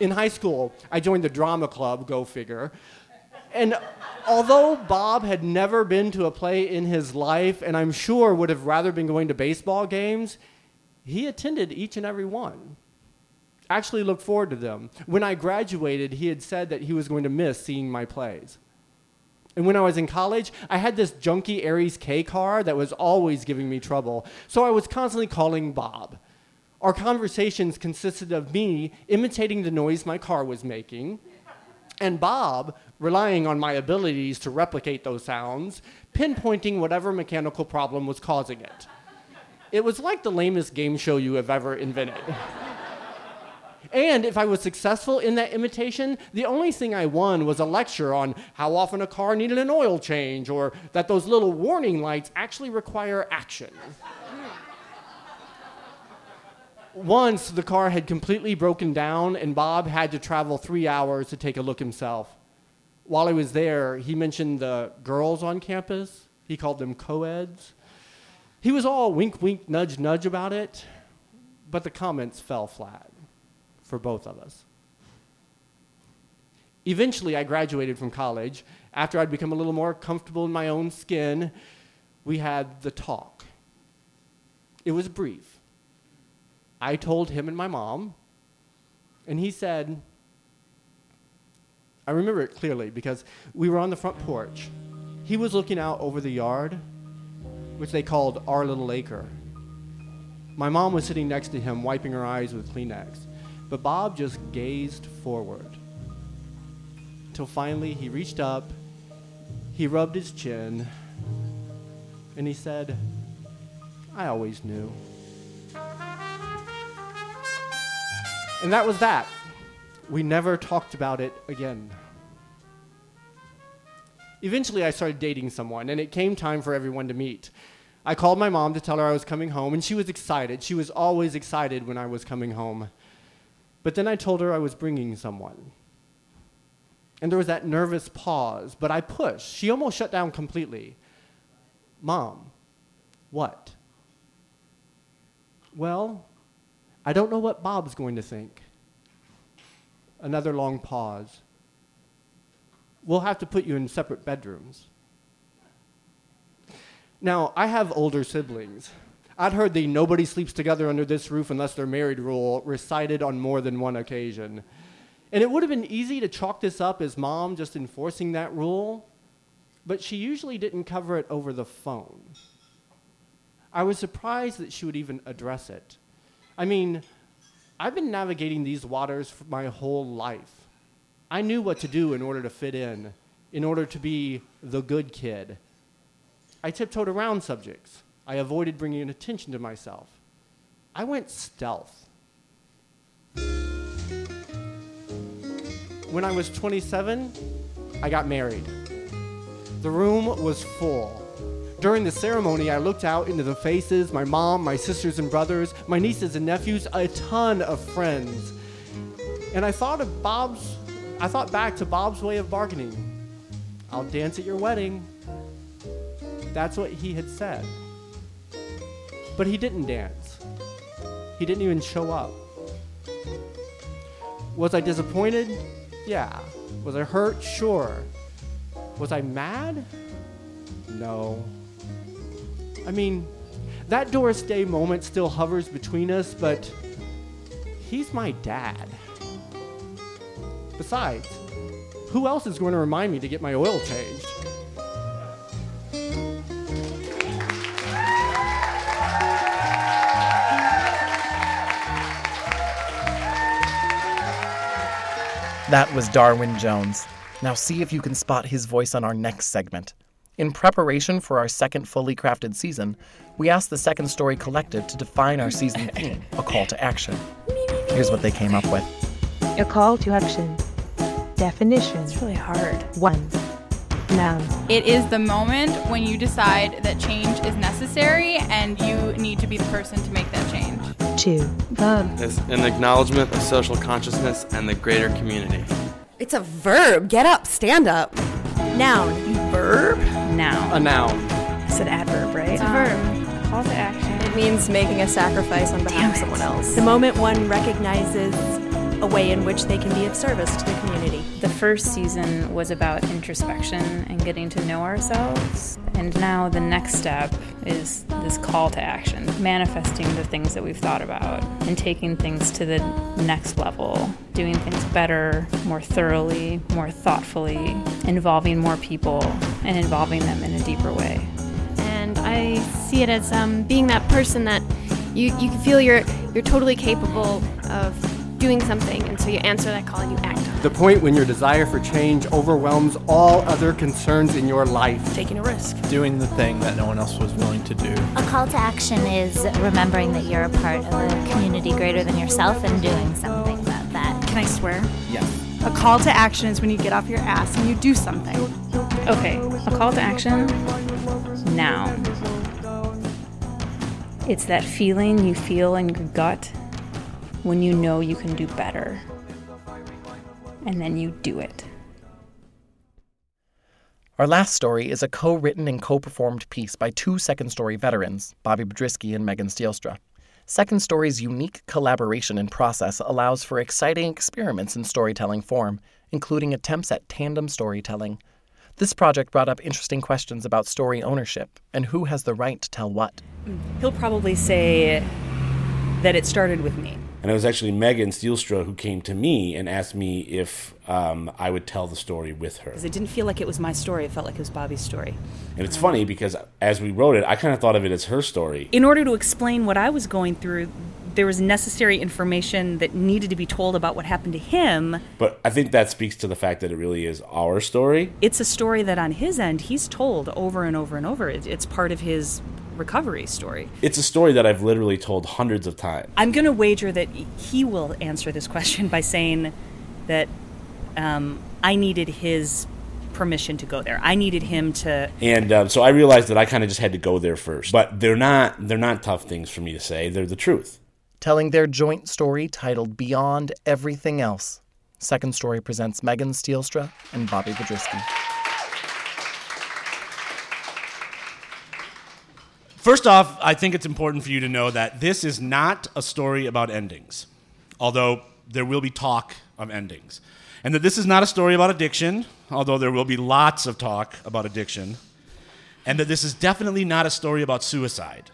In high school, I joined the drama club, go figure. And although Bob had never been to a play in his life, and I'm sure would have rather been going to baseball games, he attended each and every one. Actually, looked forward to them. When I graduated, he had said that he was going to miss seeing my plays. And when I was in college, I had this junky Aries K car that was always giving me trouble. So I was constantly calling Bob. Our conversations consisted of me imitating the noise my car was making, and Bob relying on my abilities to replicate those sounds, pinpointing whatever mechanical problem was causing it. It was like the lamest game show you have ever invented. and if I was successful in that imitation, the only thing I won was a lecture on how often a car needed an oil change or that those little warning lights actually require action. Once the car had completely broken down, and Bob had to travel three hours to take a look himself while I was there, he mentioned the girls on campus. He called them co-eds. He was all wink, wink, nudge, nudge about it, but the comments fell flat for both of us. Eventually, I graduated from college. After I'd become a little more comfortable in my own skin, we had the talk. It was brief. I told him and my mom, and he said, I remember it clearly because we were on the front porch. He was looking out over the yard, which they called our little acre. My mom was sitting next to him, wiping her eyes with Kleenex. But Bob just gazed forward until finally he reached up, he rubbed his chin, and he said, I always knew. And that was that. We never talked about it again. Eventually, I started dating someone, and it came time for everyone to meet. I called my mom to tell her I was coming home, and she was excited. She was always excited when I was coming home. But then I told her I was bringing someone. And there was that nervous pause, but I pushed. She almost shut down completely. Mom, what? Well, I don't know what Bob's going to think. Another long pause. We'll have to put you in separate bedrooms. Now, I have older siblings. I'd heard the nobody sleeps together under this roof unless they're married rule recited on more than one occasion. And it would have been easy to chalk this up as mom just enforcing that rule, but she usually didn't cover it over the phone. I was surprised that she would even address it. I mean, I've been navigating these waters for my whole life. I knew what to do in order to fit in, in order to be the good kid. I tiptoed around subjects. I avoided bringing attention to myself. I went stealth. When I was 27, I got married. The room was full. During the ceremony, I looked out into the faces my mom, my sisters and brothers, my nieces and nephews, a ton of friends. And I thought of Bob's, I thought back to Bob's way of bargaining. I'll dance at your wedding. That's what he had said. But he didn't dance. He didn't even show up. Was I disappointed? Yeah. Was I hurt? Sure. Was I mad? No. I mean, that Doris Day moment still hovers between us, but he's my dad. Besides, who else is going to remind me to get my oil changed? That was Darwin Jones. Now see if you can spot his voice on our next segment. In preparation for our second fully crafted season, we asked the Second Story Collective to define our season theme, a call to action. Here's what they came up with. A call to action. Definition. It's really hard. One. Noun. It is the moment when you decide that change is necessary and you need to be the person to make that change. Two. Verb. It's an acknowledgement of social consciousness and the greater community. It's a verb. Get up, stand up. Noun. Verb? Noun. A noun. It's an adverb, right? It's a verb. Call to action. It means making a sacrifice on behalf of someone else. The moment one recognizes a way in which they can be of service to the community. First season was about introspection and getting to know ourselves. And now the next step is this call to action, manifesting the things that we've thought about and taking things to the next level, doing things better, more thoroughly, more thoughtfully, involving more people and involving them in a deeper way. and I see it as um, being that person that you, you can feel you're you're totally capable of doing something, and so you answer that call and you act on it. The point when your desire for change overwhelms all other concerns in your life. Taking a risk. Doing the thing that no one else was willing to do. A call to action is remembering that you're a part of a community greater than yourself and doing something about that. Can I swear? Yes. A call to action is when you get off your ass and you do something. Okay, a call to action. now. It's that feeling you feel in your gut when you know you can do better. And then you do it. Our last story is a co written and co performed piece by two Second Story veterans, Bobby Biedrzycki and Megan Stielstra. Second Story's unique collaboration and process allows for exciting experiments in storytelling form, including attempts at tandem storytelling. This project brought up interesting questions about story ownership and who has the right to tell what. He'll probably say that it started with me. And it was actually Megan Stielstra who came to me and asked me if um, I would tell the story with her. Because it didn't feel like it was my story, it felt like it was Bobby's story. And it's funny because as we wrote it, I kind of thought of it as her story. In order to explain what I was going through, there was necessary information that needed to be told about what happened to him. But I think that speaks to the fact that it really is our story. It's a story that on his end, he's told over and over and over. It's part of his recovery story. It's a story that I've literally told hundreds of times. I'm going to wager that he will answer this question by saying that um, I needed his permission to go there. I needed him to. And um, so I realized that I kind of just had to go there first. But they're not they're not tough things for me to say. They're the truth. Telling their joint story titled Beyond Everything Else. Second Story presents Megan Stielstra and Bobby Biedrzycki. First off, I think it's important for you to know that this is not a story about endings, although there will be talk of endings. And that this is not a story about addiction, although there will be lots of talk about addiction. And that this is definitely not a story about suicide,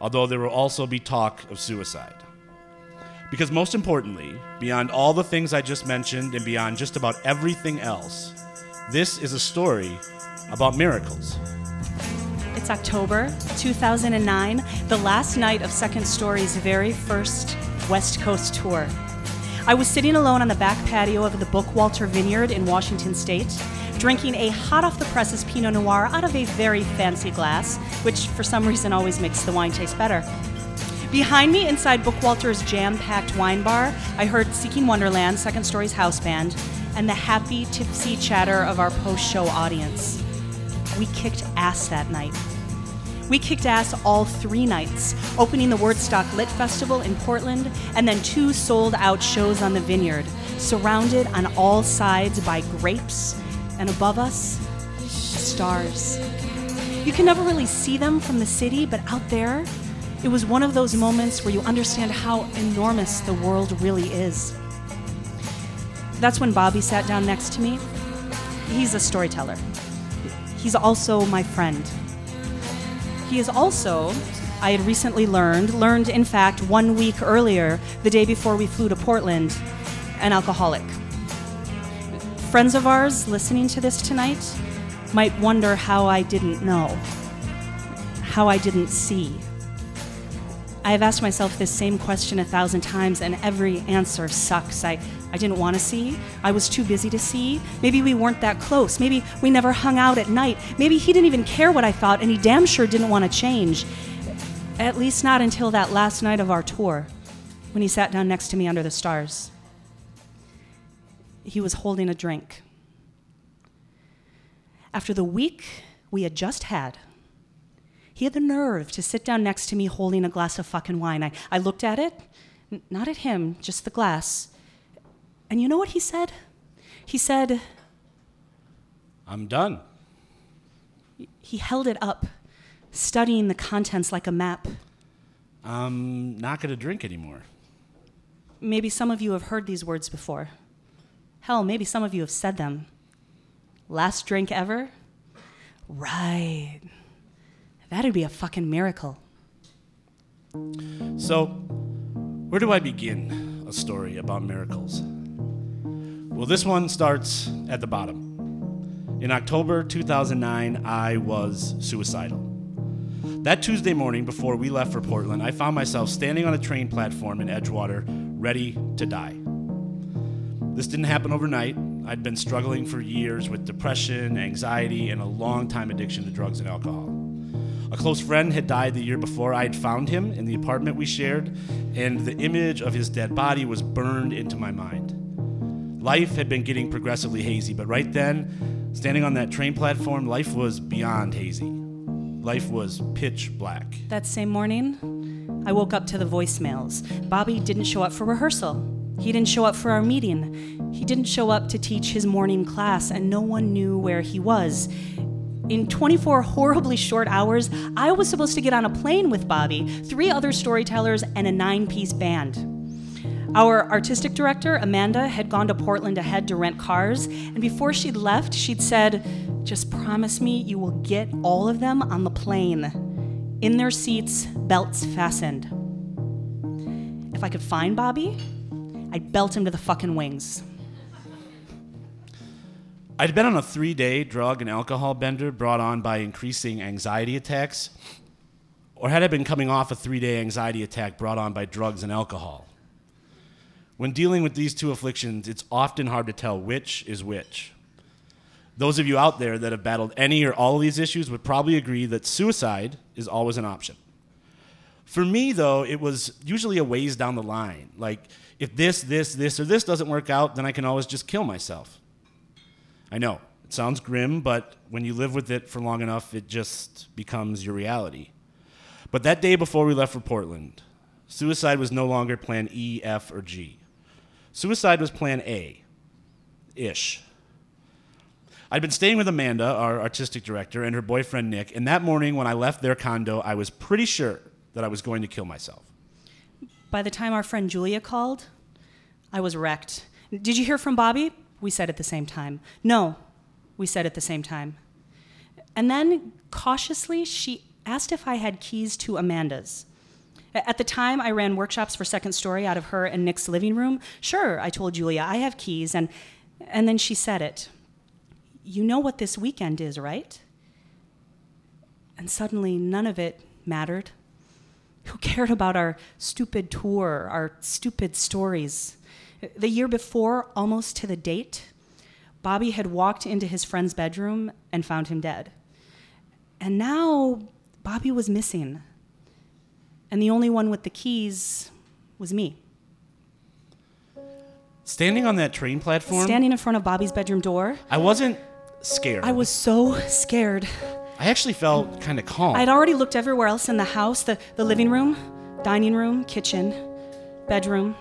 although there will also be talk of suicide. Because most importantly, beyond all the things I just mentioned and beyond just about everything else, this is a story about miracles. It's October 2009, the last night of Second Story's very first West Coast tour. I was sitting alone on the back patio of the Bookwalter Vineyard in Washington State, drinking a hot off the presses Pinot Noir out of a very fancy glass, which for some reason always makes the wine taste better. Behind me, inside Bookwalter's jam packed wine bar, I heard Seeking Wonderland, Second Story's house band, and the happy, tipsy chatter of our post show audience. We kicked ass that night. We kicked ass all three nights, opening the Wordstock Lit Festival in Portland, and then two sold out shows on the vineyard, surrounded on all sides by grapes, and above us, stars. You can never really see them from the city, but out there, it was one of those moments where you understand how enormous the world really is. That's when Bobby sat down next to me. He's a storyteller. He's also my friend. He is also, I had recently learned, learned in fact one week earlier, the day before we flew to Portland, an alcoholic. Friends of ours listening to this tonight might wonder how I didn't know, how I didn't see. I have asked myself this same question a thousand times, and every answer sucks. I, I didn't want to see. I was too busy to see. Maybe we weren't that close. Maybe we never hung out at night. Maybe he didn't even care what I thought, and he damn sure didn't want to change. At least not until that last night of our tour, when he sat down next to me under the stars. He was holding a drink. After the week we had just had, he had the nerve to sit down next to me holding a glass of fucking wine. I, I looked at it, n- not at him, just the glass. And you know what he said? He said, I'm done. he held it up, studying the contents like a map. I'm not going to drink anymore. Maybe some of you have heard these words before. Hell, maybe some of you have said them. Last drink ever? Right. That'd be a fucking miracle. So, where do I begin a story about miracles? Well, this one starts at the bottom. In October 2009, I was suicidal. That Tuesday morning before we left for Portland, I found myself standing on a train platform in Edgewater, ready to die. This didn't happen overnight. I'd been struggling for years with depression, anxiety, and a long time addiction to drugs and alcohol. A close friend had died the year before I had found him in the apartment we shared, and the image of his dead body was burned into my mind. Life had been getting progressively hazy, but right then, standing on that train platform, life was beyond hazy. Life was pitch black. That same morning, I woke up to the voicemails. Bobby didn't show up for rehearsal. He didn't show up for our meeting. He didn't show up to teach his morning class, and no one knew where he was. In 24 horribly short hours, I was supposed to get on a plane with Bobby, three other storytellers, and a nine piece band. Our artistic director, Amanda, had gone to Portland ahead to rent cars, and before she'd left, she'd said, Just promise me you will get all of them on the plane. In their seats, belts fastened. If I could find Bobby, I'd belt him to the fucking wings. I'd been on a three day drug and alcohol bender brought on by increasing anxiety attacks, or had I been coming off a three day anxiety attack brought on by drugs and alcohol? When dealing with these two afflictions, it's often hard to tell which is which. Those of you out there that have battled any or all of these issues would probably agree that suicide is always an option. For me, though, it was usually a ways down the line. Like, if this, this, this, or this doesn't work out, then I can always just kill myself. I know, it sounds grim, but when you live with it for long enough, it just becomes your reality. But that day before we left for Portland, suicide was no longer plan E, F, or G. Suicide was plan A ish. I'd been staying with Amanda, our artistic director, and her boyfriend Nick, and that morning when I left their condo, I was pretty sure that I was going to kill myself. By the time our friend Julia called, I was wrecked. Did you hear from Bobby? We said at the same time. No, we said at the same time. And then, cautiously, she asked if I had keys to Amanda's. At the time, I ran workshops for Second Story out of her and Nick's living room. Sure, I told Julia, I have keys. And, and then she said it. You know what this weekend is, right? And suddenly, none of it mattered. Who cared about our stupid tour, our stupid stories? The year before, almost to the date, Bobby had walked into his friend's bedroom and found him dead. And now, Bobby was missing. And the only one with the keys was me. Standing on that train platform, Standing in front of Bobby's bedroom door, I wasn't scared. I was so scared. I actually felt kind of calm. I'd already looked everywhere else in the house the, the living room, dining room, kitchen, bedroom,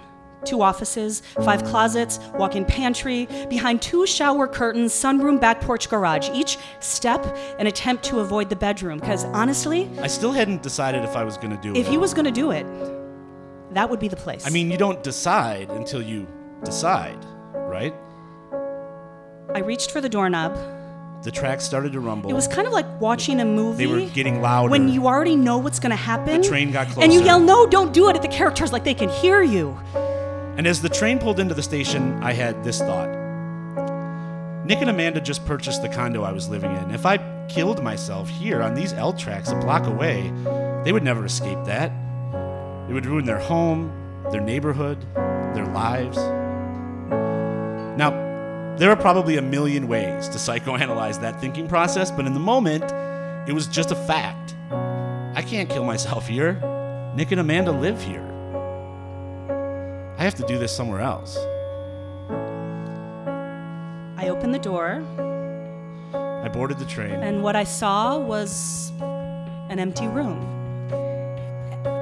two offices, five closets, walk in pantry, behind two shower curtains, sunroom, back porch, garage. Each step an attempt to avoid the bedroom. Because honestly, I still hadn't decided if I was going to do it. if he was going to do it, that would be the place. I mean, you don't decide until you decide, right? I reached for the doorknob. The tracks started to rumble. It was kind of like watching a movie. They were getting louder. When you already know what's going to happen. The train got close And you yell, no, don't do it at the characters like they can hear you. And as the train pulled into the station, I had this thought. Nick and Amanda just purchased the condo I was living in. If I killed myself here on these L tracks a block away, they would never escape that. It would ruin their home, their neighborhood, their lives. Now, there are probably a million ways to psychoanalyze that thinking process, but in the moment, it was just a fact. I can't kill myself here. Nick and Amanda live here. I have to do this somewhere else. I opened the door, I boarded the train. and what I saw was an empty room.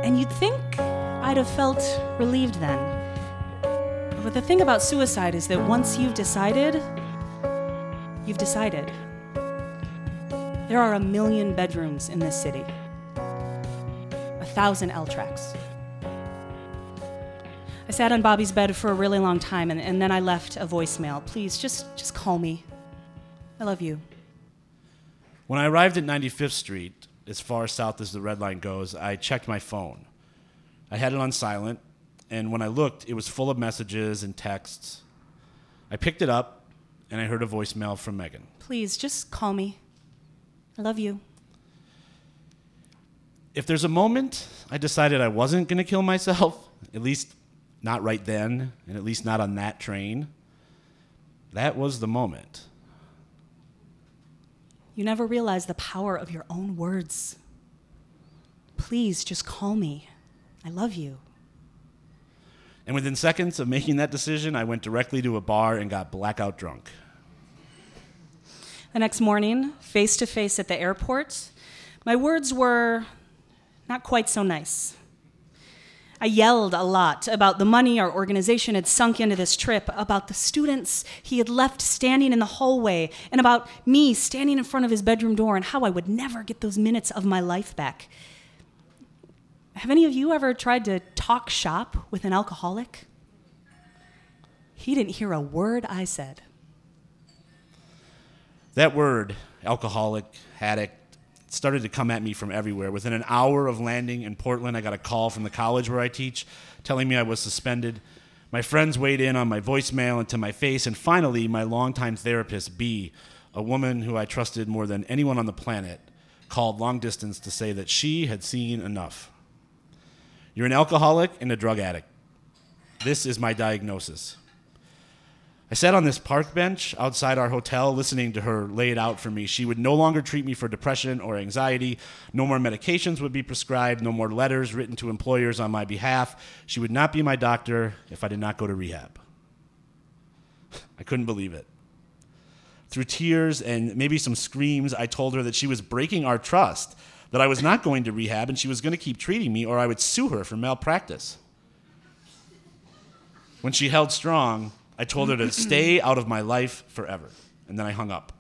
And you'd think I'd have felt relieved then. But the thing about suicide is that once you've decided, you've decided. There are a million bedrooms in this city, a thousand L tracks. I sat on Bobby's bed for a really long time, and, and then I left a voicemail. Please, just, just call me. I love you. When I arrived at 95th Street, as far south as the red line goes, I checked my phone. I had it on silent, and when I looked, it was full of messages and texts. I picked it up, and I heard a voicemail from Megan. Please, just call me. I love you. If there's a moment I decided I wasn't going to kill myself, at least not right then, and at least not on that train, that was the moment. You never realize the power of your own words. Please, just call me. I love you. And within seconds of making that decision, I went directly to a bar and got blackout drunk. The next morning, face to face at the airport, my words were not quite so nice. I yelled a lot about the money our organization had sunk into this trip, about the students he had left standing in the hallway, and about me standing in front of his bedroom door and how I would never get those minutes of my life back. Have any of you ever tried to talk shop with an alcoholic? He didn't hear a word I said. That word, alcoholic, addict, started to come at me from everywhere. Within an hour of landing in Portland, I got a call from the college where I teach telling me I was suspended. My friends weighed in on my voicemail and to my face, and finally, my longtime therapist, B, a woman who I trusted more than anyone on the planet, called long distance to say that she had seen enough. You're an alcoholic and a drug addict. This is my diagnosis. I sat on this park bench outside our hotel listening to her lay it out for me. She would no longer treat me for depression or anxiety. No more medications would be prescribed. No more letters written to employers on my behalf. She would not be my doctor if I did not go to rehab. I couldn't believe it. Through tears and maybe some screams, I told her that she was breaking our trust, that I was not going to rehab and she was going to keep treating me or I would sue her for malpractice. When she held strong, I told her to stay out of my life forever. And then I hung up.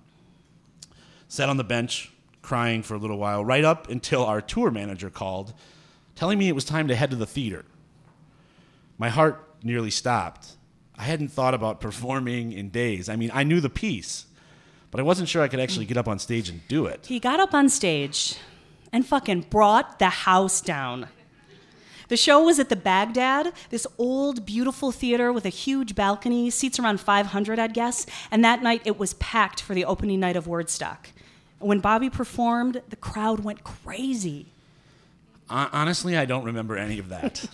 Sat on the bench, crying for a little while, right up until our tour manager called, telling me it was time to head to the theater. My heart nearly stopped. I hadn't thought about performing in days. I mean, I knew the piece, but I wasn't sure I could actually get up on stage and do it. He got up on stage and fucking brought the house down. The show was at the Baghdad, this old, beautiful theater with a huge balcony, seats around 500, I'd guess. And that night it was packed for the opening night of Wordstock. When Bobby performed, the crowd went crazy. Honestly, I don't remember any of that.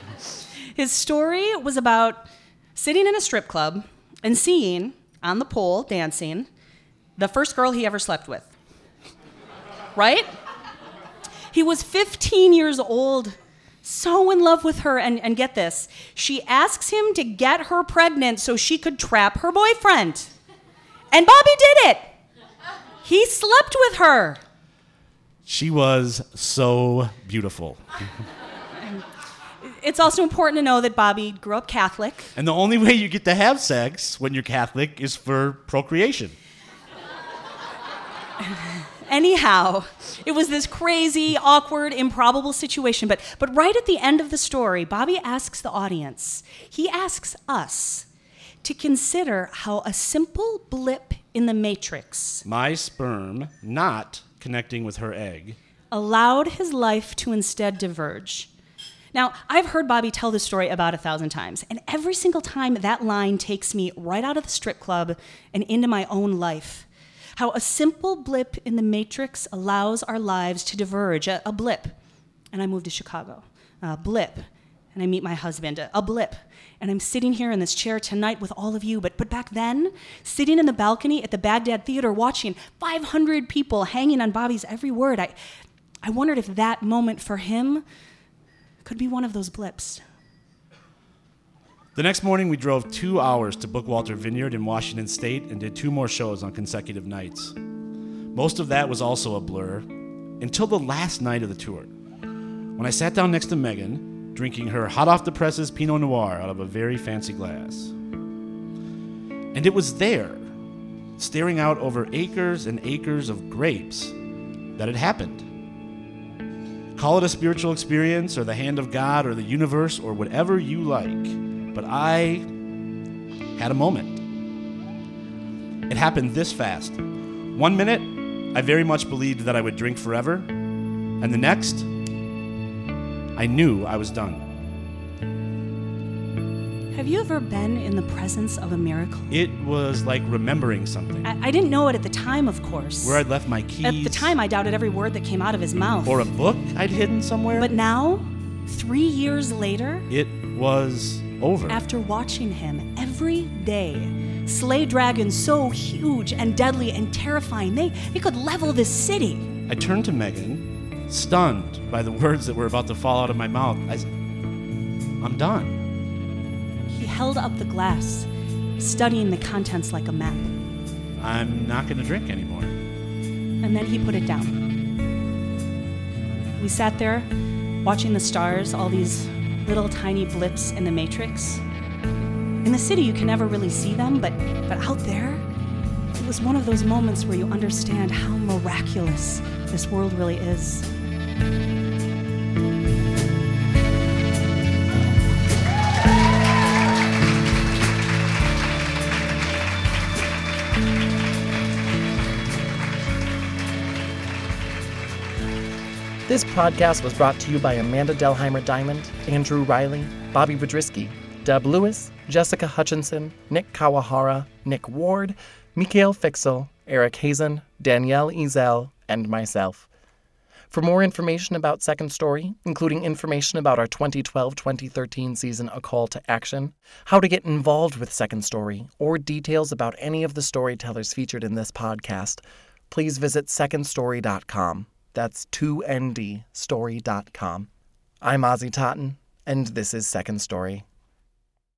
His story was about sitting in a strip club and seeing, on the pole, dancing, the first girl he ever slept with. Right? He was 15 years old, so in love with her, and, and get this, she asks him to get her pregnant so she could trap her boyfriend. And Bobby did it. He slept with her. she was so beautiful. It's also important to know that Bobby grew up Catholic. And the only way you get to have sex when you're Catholic is for procreation. Anyhow, it was this crazy, awkward, improbable situation. But, but right at the end of the story, Bobby asks the audience, he asks us to consider how a simple blip in the matrix My sperm not connecting with her egg. allowed his life to instead diverge. Now, I've heard Bobby tell this story about a thousand times, and every single time that line takes me right out of the strip club and into my own life. How a simple blip in the matrix allows our lives to diverge. A, a blip, and I move to Chicago. A blip, and I meet my husband. A, a blip, and I'm sitting here in this chair tonight with all of you. But, but back then, sitting in the balcony at the Baghdad Theater watching 500 people hanging on Bobby's every word, I, I wondered if that moment for him could be one of those blips. The next morning, we drove two hours to Bookwalter Vineyard in Washington State and did two more shows on consecutive nights. Most of that was also a blur until the last night of the tour, when I sat down next to Megan, drinking her hot off the presses Pinot Noir out of a very fancy glass. And it was there, staring out over acres and acres of grapes, that it happened. Call it a spiritual experience or the hand of God or the universe or whatever you like but I had a moment. It happened this fast. One minute, I very much believed that I would drink forever, and the next, I knew I was done. Have you ever been in the presence of a miracle? It was like remembering something. I, I didn't know it at the time, of course. Where I'd left my keys. At the time, I doubted every word that came out of his mouth. Or a book I'd hidden somewhere. But now, three years later, it was over. after watching him every day slay dragons so huge and deadly and terrifying, they, they could level this city. I turned to Megan, stunned by the words that were about to fall out of my mouth. I said, I'm done. He held up the glass, studying the contents like a map. I'm not going to drink anymore. And then he put it down. We sat there watching the stars, all these little tiny blips in the matrix. In the city, you can never really see them, but, but out there, it was one of those moments where you understand how miraculous this world really is. This podcast was brought to you by Amanda Delheimer Dimond, Andrew Riley, Bobby Biedrzycki, Deb Lewis, Jessica Hutchinson, Nick Kawahara, Nick Ward, Mikhail Fixel, Eric Hazen, Danielle Ezel, and myself. For more information about Second Story, including information about our 2012 2013 season A Call to Action, how to get involved with Second Story, or details about any of the storytellers featured in this podcast, please visit secondstory.com. That's 2nd story.com. I'm Ozzy Totten, and this is Second Story.